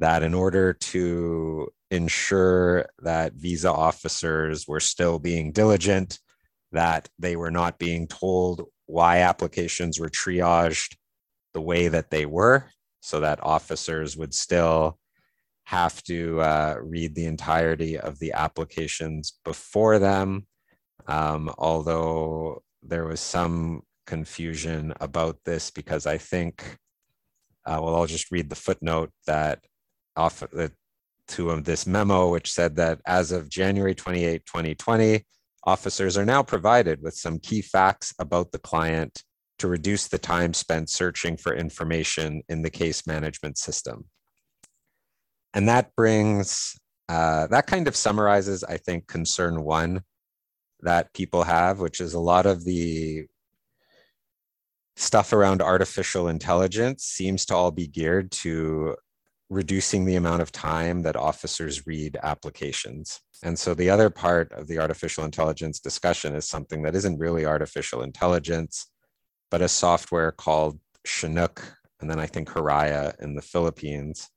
that in order to ensure that visa officers were still being diligent, that they were not being told why applications were triaged the way that they were, so that officers would still have to uh, read the entirety of the applications before them. Um, although there was some confusion about this because I think, uh, well, I'll just read the footnote that off to um, this memo, which said that as of January 28, 2020, officers are now provided with some key facts about the client to reduce the time spent searching for information in the case management system. And that brings uh, that kind of summarizes i think concern one that people have which is a lot of the stuff around artificial intelligence seems to all be geared to reducing the amount of time that officers read applications. And so the other part of the artificial intelligence discussion is something that isn't really artificial intelligence but a software called chinook and then i think haraya in the philippines.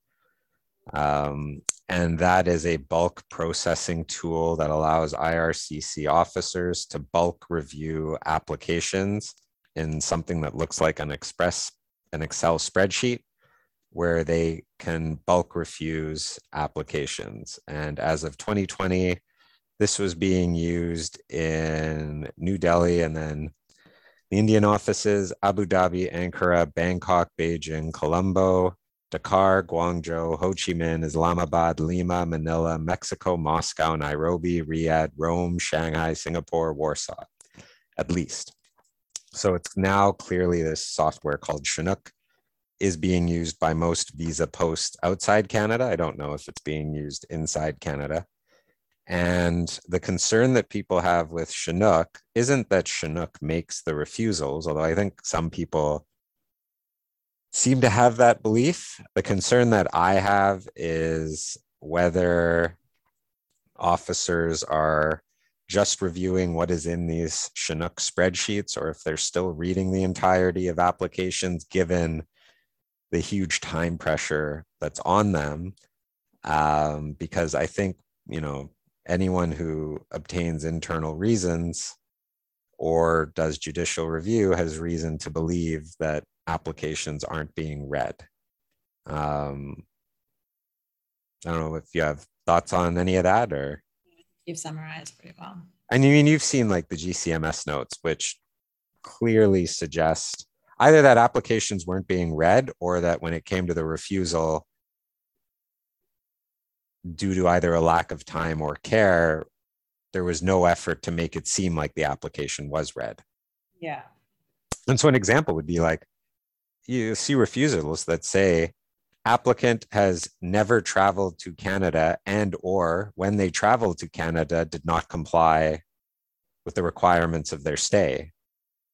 Um, and that is a bulk processing tool that allows IRCC officers to bulk review applications in something that looks like an express an Excel spreadsheet where they can bulk refuse applications. And as of 2020, this was being used in New Delhi and then the Indian offices, Abu Dhabi, Ankara, Bangkok, Beijing, Colombo, Dakar, Guangzhou, Ho Chi Minh, Islamabad, Lima, Manila, Mexico, Moscow, Nairobi, Riyadh, Rome, Shanghai, Singapore, Warsaw, at least. So it's now clearly this software called Chinook is being used by most visa posts outside Canada. I don't know if it's being used inside Canada. And the concern that people have with Chinook isn't that Chinook makes the refusals, although I think some people seem to have that belief. The concern that I have is whether officers are just reviewing what is in these Chinook spreadsheets or if they're still reading the entirety of applications given the huge time pressure that's on them. Um, because I think, you know, anyone who obtains internal reasons or does judicial review has reason to believe that applications aren't being read. Um, I don't know if you have thoughts on any of that or you've summarized pretty well. I mean, you've seen like the GCMS notes, which clearly suggest either that applications weren't being read or that when it came to the refusal, due to either a lack of time or care, there was no effort to make it seem like the application was read. Yeah. And so an example would be like you see refusals that say applicant has never traveled to Canada and or when they traveled to Canada did not comply with the requirements of their stay.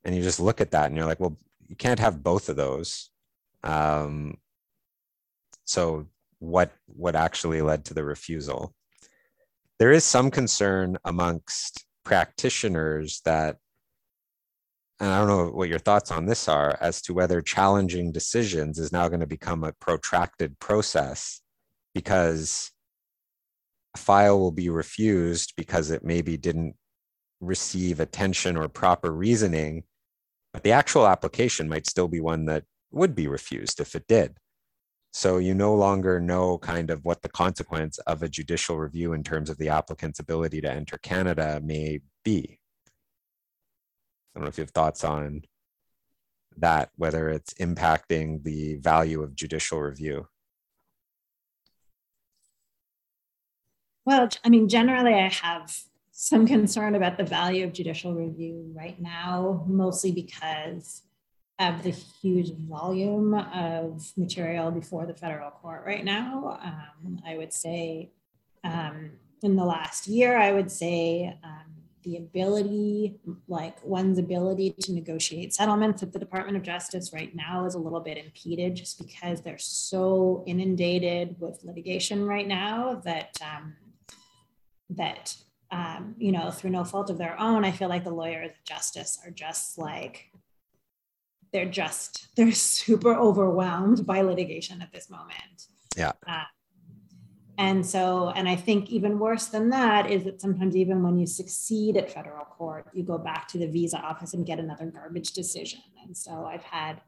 And you just look at that and you're like, well, you can't have both of those. Um, so what what actually led to the refusal? There is some concern amongst practitioners that and I don't know what your thoughts on this are as to whether challenging decisions is now going to become a protracted process because a file will be refused because it maybe didn't receive attention or proper reasoning, but the actual application might still be one that would be refused if it did. So you no longer know kind of what the consequence of a judicial review in terms of the applicant's ability to enter Canada may be. I don't know if you have thoughts on that, whether it's impacting the value of judicial review. Well, I mean, generally, I have some concern about the value of judicial review right now, mostly because of the huge volume of material before the federal court right now. Um, I would say um, in the last year, I would say um, the ability, like one's ability to negotiate settlements at the Department of Justice right now is a little bit impeded just because they're so inundated with litigation right now that um, that um, you know through no fault of their own, I feel like the lawyers of justice are just like they're just they're [LAUGHS] super overwhelmed by litigation at this moment. Yeah. Uh, and so, and I think even worse than that is that sometimes even when you succeed at federal court, you go back to the visa office and get another garbage decision. And so I've had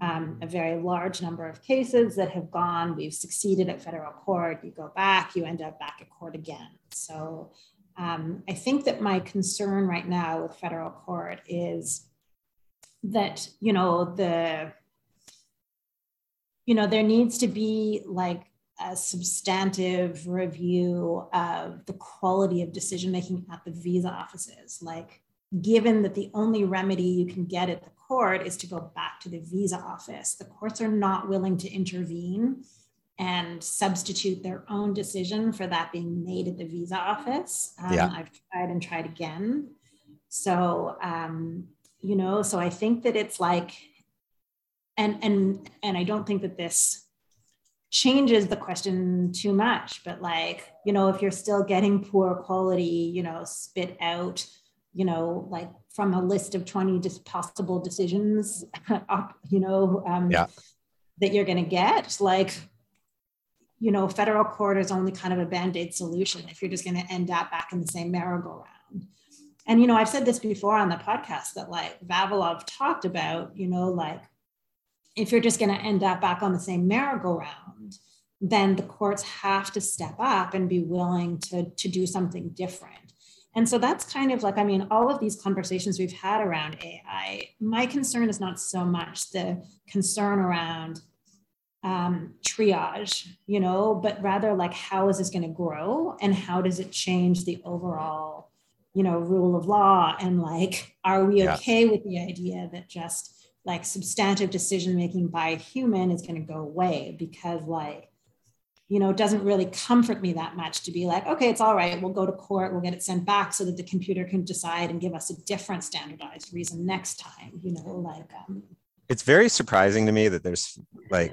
um, a very large number of cases that have gone, we've succeeded at federal court, you go back, you end up back at court again. So um, I think that my concern right now with federal court is that, you know, the, you know, there needs to be like a substantive review of the quality of decision making at the visa offices. Like, given that the only remedy you can get at the court is to go back to the visa office, the courts are not willing to intervene and substitute their own decision for that being made at the visa office. Um, yeah. I've tried and tried again. So, um, you know, so I think that it's like, and and and I don't think that this changes the question too much but like you know if you're still getting poor quality you know spit out you know like from a list of 20 just possible decisions [LAUGHS] up, you know um, yeah. that you're going to get like you know federal court is only kind of a band-aid solution if you're just going to end up back in the same merry-go-round and you know i've said this before on the podcast that like vavilov talked about you know like if you're just going to end up back on the same merry-go-round, then the courts have to step up and be willing to, to do something different. And so that's kind of like, I mean, all of these conversations we've had around AI, my concern is not so much the concern around um, triage, you know, but rather like, how is this going to grow and how does it change the overall, you know, rule of law? And like, are we okay with the idea that just like substantive decision making by a human is going to go away because like you know it doesn't really comfort me that much to be like okay it's all right we'll go to court we'll get it sent back so that the computer can decide and give us a different standardized reason next time you know like um it's very surprising to me that there's like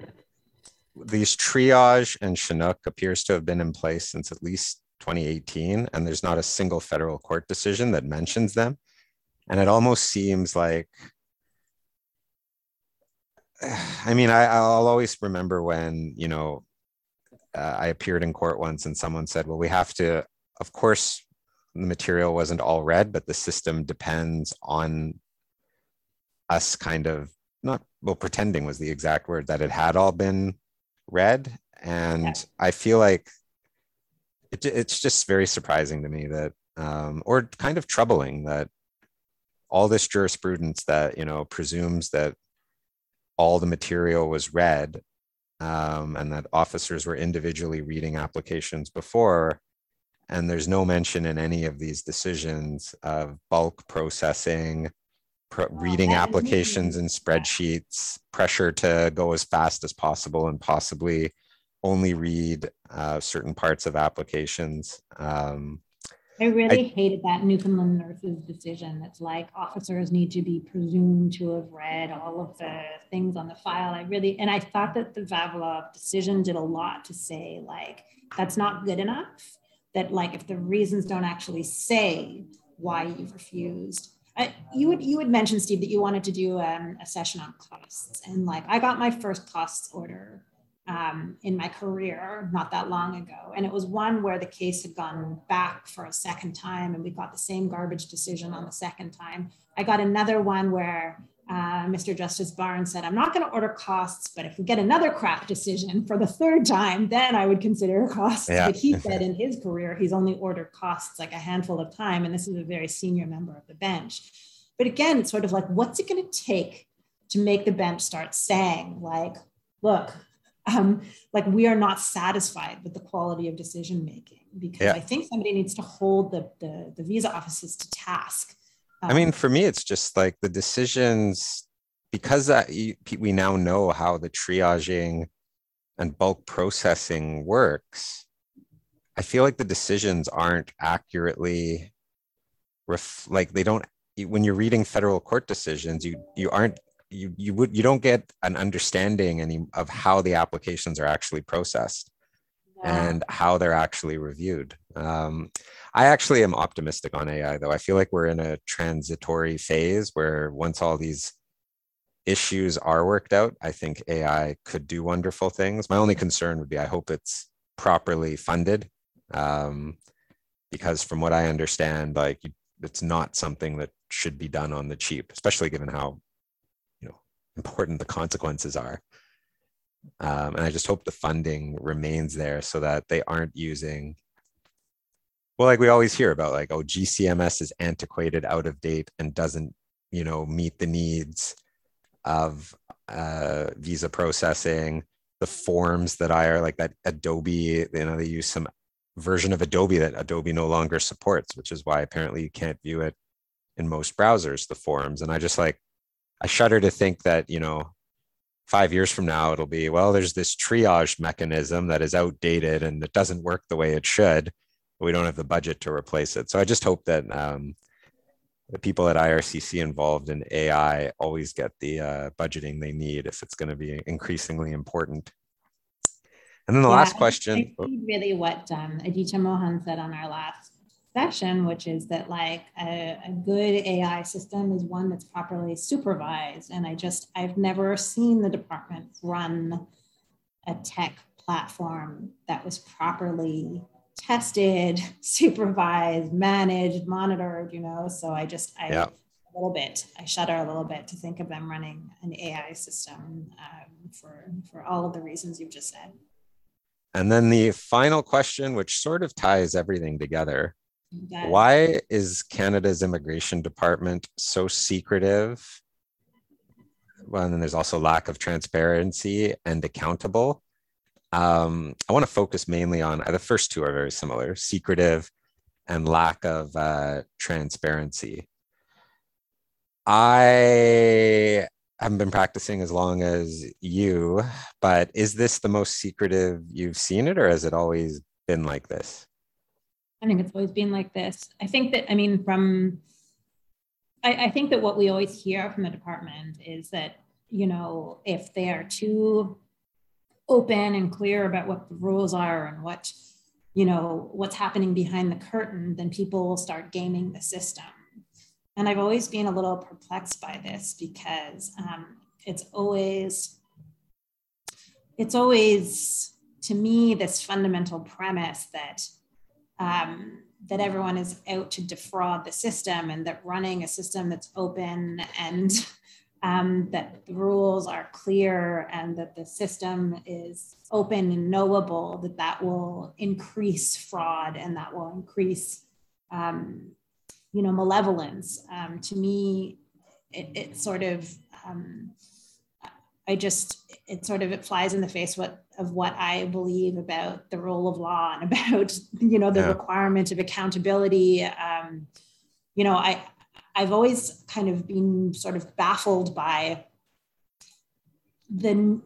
these triage and Chinook appears to have been in place since at least 2018, and there's not a single federal court decision that mentions them. And it almost seems like, [SIGHS] I mean, I, will always remember when, you know, uh, I appeared in court once and someone said, well, we have to, of course, the material wasn't all read, but the system depends on us kind of not, well, pretending was the exact word that it had all been read. And. I feel like it, it's just very surprising to me that, um, or kind of troubling that all this jurisprudence that, you know, presumes that all the material was read um, and that officers were individually reading applications before. And there's no mention in any of these decisions of bulk processing, pro- reading applications and spreadsheets, pressure to go as fast as possible and possibly only read uh, certain parts of applications. Um, I really I, hated that Newfoundland nurse's decision. It's like officers need to be presumed to have read all of the things on the file. I really, and I thought that the Vavilov decision did a lot to say, like, that's not good enough. That, like, if the reasons don't actually say why you've refused, I, you would you would mention Steve that you wanted to do um, a session on costs, and like I got my first costs order um, in my career not that long ago. And it was one where the case had gone back for a second time and we got the same garbage decision on the second time. I got another one where uh, Mr. Justice Barnes said, I'm not going to order costs, but if we get another crap decision for the third time, then I would consider costs. Yeah. But he [LAUGHS] said in his career, he's only ordered costs like a handful of time. And this is a very senior member of the bench. But again, it's sort of like, what's it going to take to make the bench start saying, like, look, um, like we are not satisfied with the quality of decision making because yeah. I think somebody needs to hold the, the, the visa offices to task. Um, I mean, for me, it's just like the decisions because that we now know how the triaging and bulk processing works. I feel like the decisions aren't accurately ref- like they don't when you're reading federal court decisions you you aren't you you would you don't get an understanding any of how the applications are actually processed and how they're actually reviewed. Um, I actually am optimistic on AI though. I feel like we're in a transitory phase where once all these issues are worked out, I think AI could do wonderful things. My only concern would be I hope it's properly funded. Um, because from what I understand, like it's not something that should be done on the cheap, especially given how you know important the consequences are. Um, and I just hope the funding remains there so that they aren't using, well, like we always hear about, like, oh, GCMS is antiquated, out of date, and doesn't, you know, meet the needs of uh, visa processing. The forms that I are like that Adobe, you know, they use some version of Adobe that Adobe no longer supports, which is why apparently you can't view it in most browsers, the forms. And I just like, I shudder to think that, you know, five years from now, it'll be, well, there's this triage mechanism that is outdated and it doesn't work the way it should. But we don't have the budget to replace it. So I just hope that um, the people at IRCC involved in AI always get the uh, budgeting they need if it's going to be increasingly important. And then the yeah, last question. really what um, Aditya Mohan said on our last session, which is that like a, a, good AI system is one that's properly supervised. And I just, I've never seen the department run a tech platform that was properly tested, [LAUGHS] supervised, managed, monitored, you know? So I just, I, yeah. a little bit, I shudder a little bit to think of them running an AI system um, for, for all of the reasons you've just said. And then the final question, which sort of ties everything together, why is Canada's immigration department so secretive? Well, and then there's also lack of transparency and accountable. Um, I want to focus mainly on uh, the first two are very similar secretive and lack of uh, transparency. I haven't been practicing as long as you, but is this the most secretive you've seen it, or has it always been like this? I think it's always been like this. I think that, I mean, from, I, I think that what we always hear from the department is that you know, if they are too open and clear about what the rules are and what, you know, what's happening behind the curtain, then people will start gaming the system. And I've always been a little perplexed by this because um, it's always, it's always to me this fundamental premise that um, that everyone is out to defraud the system and that running a system that's open and um, that the rules are clear and that the system is open and knowable, that that will increase fraud and that will increase, um, you know, malevolence. Um, to me, it, it sort of, um, I just, it sort of it flies in the face what of what I believe about the rule of law and [LAUGHS] about you know the yeah. requirement of accountability. Um, you know, I I've always kind of been sort of baffled by the,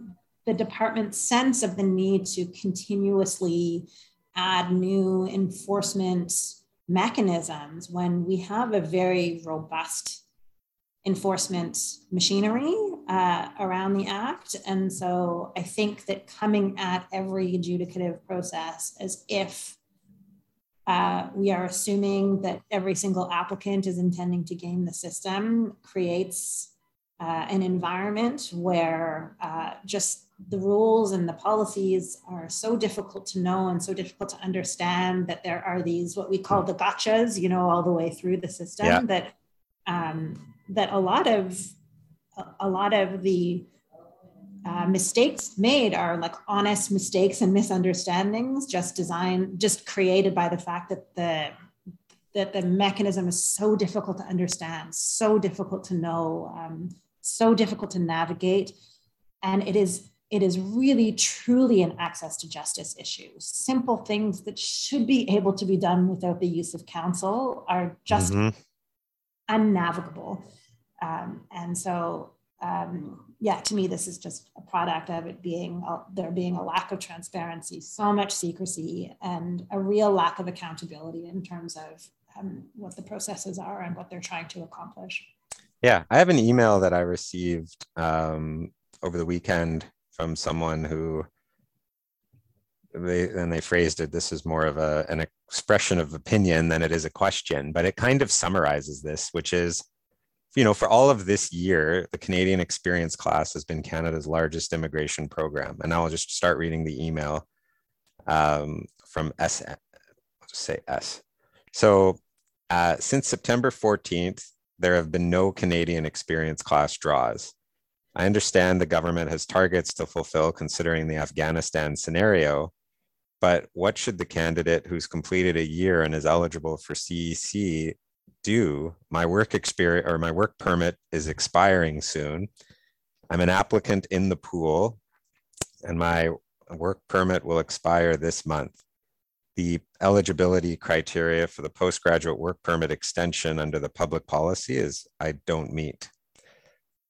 the department's sense of the need to continuously add new enforcement mechanisms when we have a very robust enforcement machinery uh, around the act. And so I think that coming at every adjudicative process as if uh, we are assuming that every single applicant is intending to game the system, creates uh, an environment where uh, just the rules and the policies are so difficult to know and so difficult to understand that there are these what we call the gotchas, you know, all the way through the system yeah. that um, that a lot of a lot of the uh, mistakes made are like honest mistakes and misunderstandings just designed just created by the fact that the that the mechanism is so difficult to understand so difficult to know um, so difficult to navigate. And it is it is really truly an access to justice issue. Simple things that should be able to be done without the use of counsel are just mm-hmm. unnavigable um, and so um, yeah, to me, this is just a product of it being a, there being a lack of transparency, so much secrecy, and a real lack of accountability in terms of um, what the processes are and what they're trying to accomplish. Yeah, I have an email that I received um, over the weekend from someone who they and they phrased it. This is more of a an expression of opinion than it is a question, but it kind of summarizes this, which is you know, for all of this year, the Canadian Experience class has been Canada's largest immigration program. And now I'll just start reading the email um, from S. I'll just say S. So uh, since September 14th, there have been no Canadian Experience class draws. I understand the government has targets to fulfill considering the Afghanistan scenario, but what should the candidate who's completed a year and is eligible for CEC do. My work experience or my work permit is expiring soon. I'm an applicant in the pool, and my work permit will expire this month. The eligibility criteria for the postgraduate work permit extension under the public policy is I don't meet.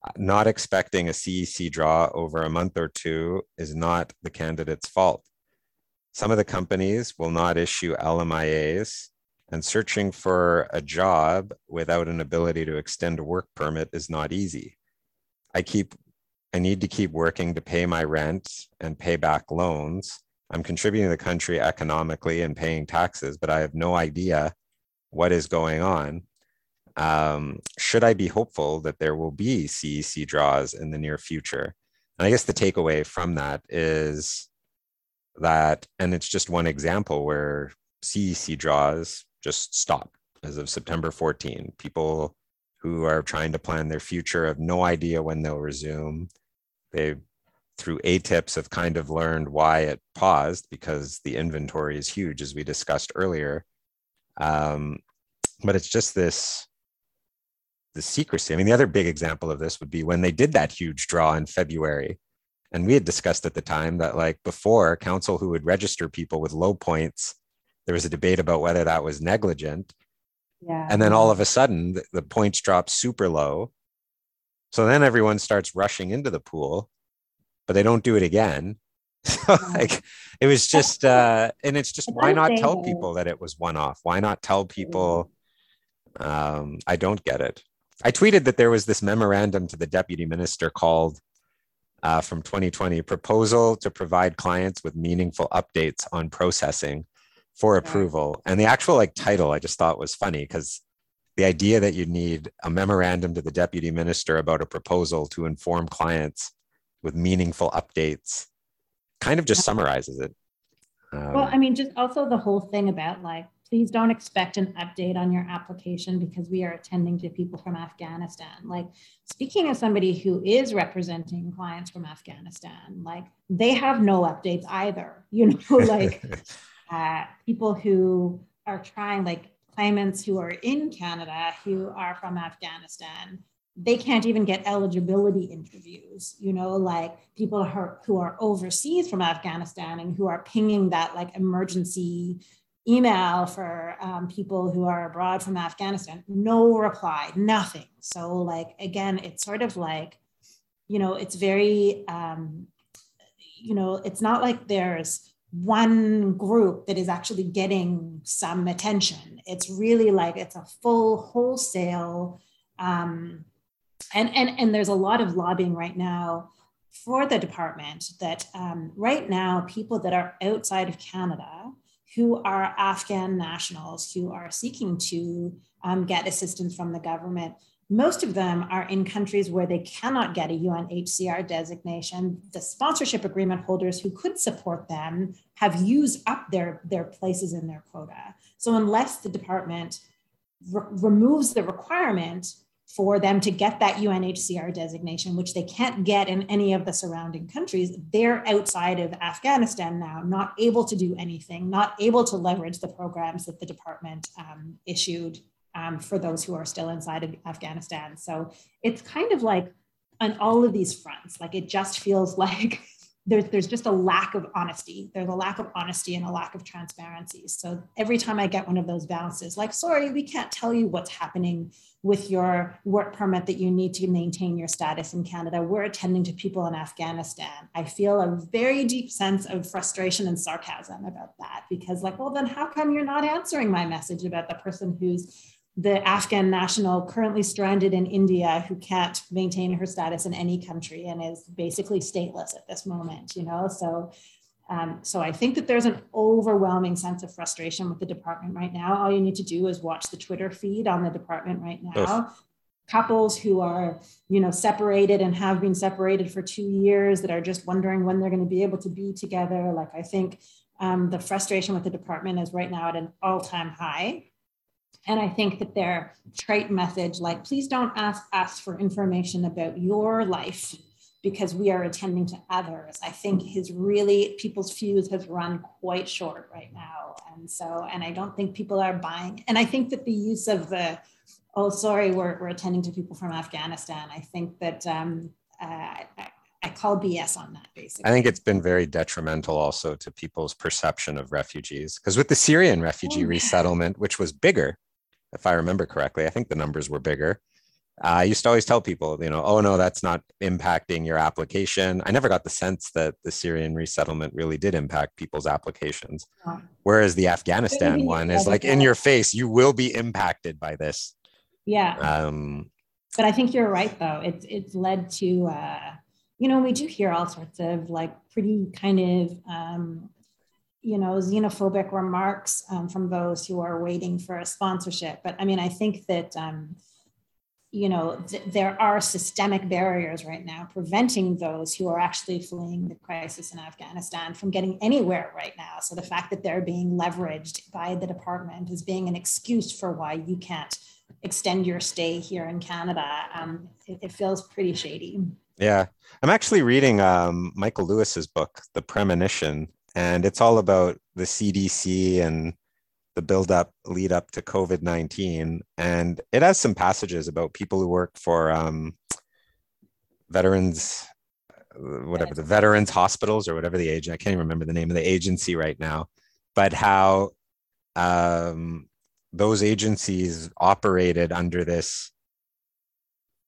Uh, not expecting a CEC draw over a month or two is not the candidate's fault. Some of the companies will not issue LMIAs and searching for a job without an ability to extend a work permit is not easy. I keep I need to keep working to pay my rent and pay back loans. I'm contributing to the country economically and paying taxes, but I have no idea what is going on. Um, should I be hopeful that there will be CEC draws in the near future? And I guess the takeaway from that is that, and it's just one example where CEC draws just stop as of September 14. People who are trying to plan their future have no idea when they'll resume. They, through ATIPs, have kind of learned why it paused because the inventory is huge, as we discussed earlier. Um, but it's just this the secrecy. I mean, the other big example of this would be when they did that huge draw in February. And we had discussed at the time that, like before, counsel who would register people with low points there was a debate about whether that was negligent. Yeah. And then all of a sudden, the, the points drop super low. So then everyone starts rushing into the pool, but they don't do it again. [LAUGHS] So like it was just uh and it's just why not tell people that it was one off? Why not tell people um I don't get it. I tweeted that there was this memorandum to the deputy minister called uh, from 2020 proposal to provide clients with meaningful updates on processing for approval. And the actual like title I just thought was funny because the idea that you need a memorandum to the deputy minister about a proposal to inform clients with meaningful updates kind of just summarizes it. Um, well, I mean, just also the whole thing about like please don't expect an update on your application because we are attending to people from Afghanistan. Like speaking as somebody who is representing clients from Afghanistan, like they have no updates either. You know, [LAUGHS] like uh, people who are trying, like claimants who are in Canada who are from Afghanistan, they can't even get eligibility interviews you know like people who are, who are overseas from afghanistan and who are pinging that like emergency email for um, people who are abroad from Afghanistan, no reply, nothing. So, like, again, it's sort of like, you know, it's very, um, you know, it's not like there's one group that is actually getting some attention. It's really like it's a full wholesale, um, and and and there's a lot of lobbying right now for the department that um, right now people that are outside of Canada who are Afghan nationals who are seeking to um, get assistance from the government. Most of them are in countries where they cannot get a UNHCR designation. The sponsorship agreement holders who could support them have used up their, their places in their quota. So, unless the department re- removes the requirement for them to get that UNHCR designation, which they can't get in any of the surrounding countries. They're outside of Afghanistan now, not able to do anything, not able to leverage the programs that the department um, issued um, for those who are still inside of Afghanistan. So it's kind of like on all of these fronts, like it just feels [LAUGHS] like there's, there's just a lack of honesty. There's a lack of honesty and a lack of transparency. So every time I get one of those bounces, like, sorry, we can't tell you what's happening with your work permit that you need to maintain your status in Canada. We're attending to people in Afghanistan. I feel a very deep sense of frustration and sarcasm about that because, like, well, then how come you're not answering my message about the person who's the Afghan national currently stranded in India who can't maintain her status in any country and is basically stateless at this moment, you know? So, um, so I think that there's an overwhelming sense of frustration with the department right now. All you need to do is watch the Twitter feed on the department right now. Couples who are, you know, separated and have been separated for two years that are just wondering when they're going to be able to be together. Like I think um, the frustration with the department is right now at an all-time high. And I think that their trite message, like, please don't ask us for information about your life because we are attending to others, I think his really, people's fuse has run quite short right now. And so, and I don't think people are buying. And I think that the use of the, oh, sorry, we're, we're attending to people from Afghanistan, I think that um, uh, I, I call BS on that basically. I think it's been very detrimental also to people's perception of refugees. Because with the Syrian refugee oh, resettlement, which was bigger, if I remember correctly. I think the numbers were bigger. I used to always tell people, you know, oh no, that's not impacting your application. I never got the sense that the Syrian resettlement really did impact people's applications. Whereas the Afghanistan one is like in your face, you will be impacted by this. Yeah. Um, but I think you're right, though. It's it's led to, uh, you know, we do hear all sorts of like pretty kind of um, you know xenophobic remarks um, from those who are waiting for a sponsorship. But i mean i think that um, you know th- there are systemic barriers right now preventing those who are actually fleeing the crisis in afghanistan from getting anywhere right now. So the fact that they're being leveraged by the department as being an excuse for why you can't extend your stay here in canada um, it, it feels pretty shady. Yeah. I'm actually reading um, michael lewis's book the premonition and it's all about the CDC and the build up lead up to COVID 19. And it has some passages about people who work for um, veterans, whatever the veterans hospitals or whatever the age, I can't even remember the name of the agency right now, but how um, those agencies operated under this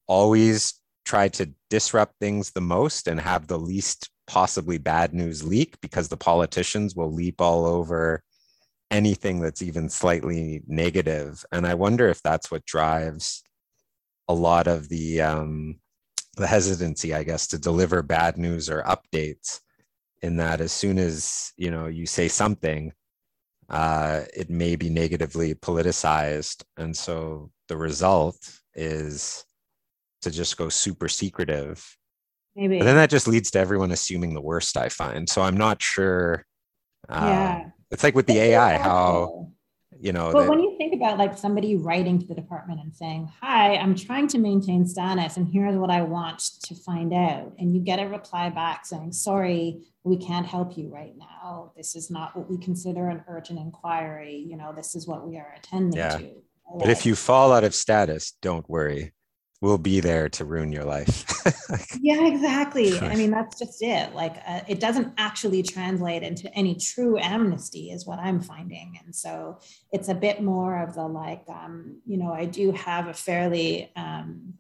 always try to disrupt things the most and have the least possibly bad news leak because the politicians will leap all over anything that's even slightly negative. And I wonder if that's what drives a lot of the um, the hesitancy, I guess, to deliver bad news or updates. In that, as soon as you know you say something, uh, it may be negatively politicized, and so the result is to just go super secretive. Maybe. But then that just leads to everyone assuming the worst. I find so. I'm not sure. Uh, yeah. It's like with the AI, how you know. But when you think about like somebody writing to the department and saying, "Hi, I'm trying to maintain status, and here's what I want to find out," and you get a reply back saying, "Sorry, we can't help you right now. This is not what we consider an urgent inquiry. You know, this is what we are attending Yeah. to." But if you fall out of status, don't worry. We'll be there to ruin your life. [LAUGHS] Yeah, exactly. I mean, that's just it. Like, uh, it doesn't actually translate into any true amnesty, is what I'm finding. And so it's a bit more of the like, um, you know, I do have a fairly, um,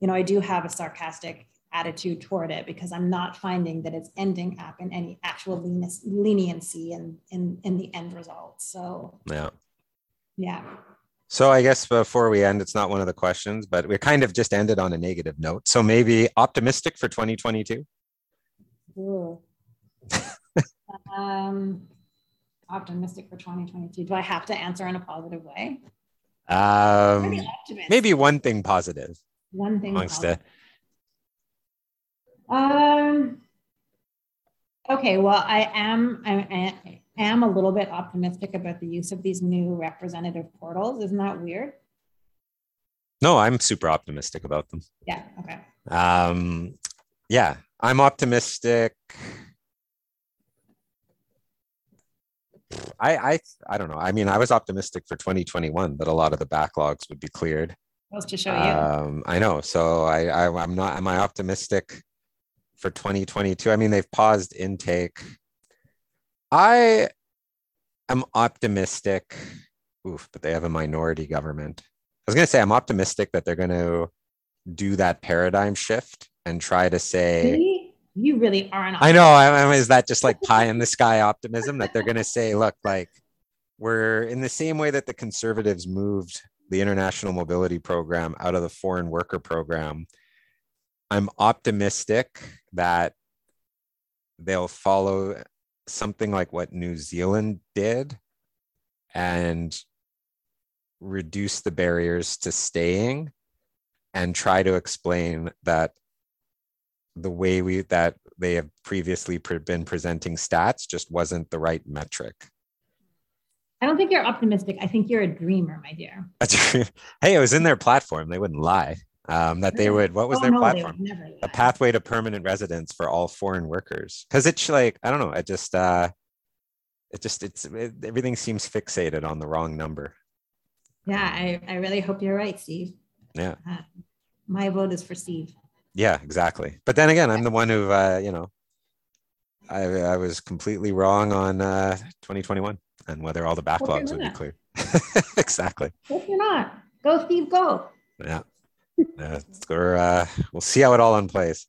you know, I do have a sarcastic attitude toward it because I'm not finding that it's ending up in any actual leniency, leniency in, in, in the end result. So, yeah. yeah. So I guess before we end, it's not one of the questions, but we kind of just ended on a negative note. So maybe optimistic for 2022. [LAUGHS] Um, optimistic for 2022. Do I have to answer in a positive way? Um, Maybe one thing positive. positive one thing. amongst the. Um. Okay. Well, I am. I, I am a little bit optimistic about the use of these new representative portals. Isn't that weird? No, I'm super optimistic about them. Yeah. Okay. Um, yeah, I'm optimistic. I I I don't know. I mean, I was optimistic for 2021 that a lot of the backlogs would be cleared. Supposed to show you. Um, I know. So I, I I'm not. Am I optimistic for 2022? I mean, they've paused intake. I am optimistic. Oof, but they have a minority government. I was going to say I'm optimistic that they're going to do that paradigm shift and try to say. See? you really are an. I know. I, I, is that just like pie in the [LAUGHS] sky optimism that they're going to say, look, like we're in the same way that the conservatives moved the international mobility program out of the foreign worker program. I'm optimistic that they'll follow something like what New Zealand did and reduce the barriers to staying and try to explain that the way we that they have previously pre- been presenting stats just wasn't the right metric. I don't think you're optimistic. I think you're a dreamer, my dear. [LAUGHS] hey, it was in their platform. They wouldn't lie. Um, that they would. What was Oh, their no, platform? never. A pathway to permanent residence for all foreign workers. Because it's like I don't know. It just uh, it just it's it, everything seems fixated on the wrong number. Yeah, I, I really hope you're right, Steve. Yeah. Uh, my vote is for Steve. Yeah, exactly. But then again, I'm the one who, uh, you know, I, I was completely wrong on uh, 2021 and whether all the backlogs would be clear. [LAUGHS] exactly. If you're not, go Steve, go. Yeah. Yeah. We're, uh, we'll see how it all unplays.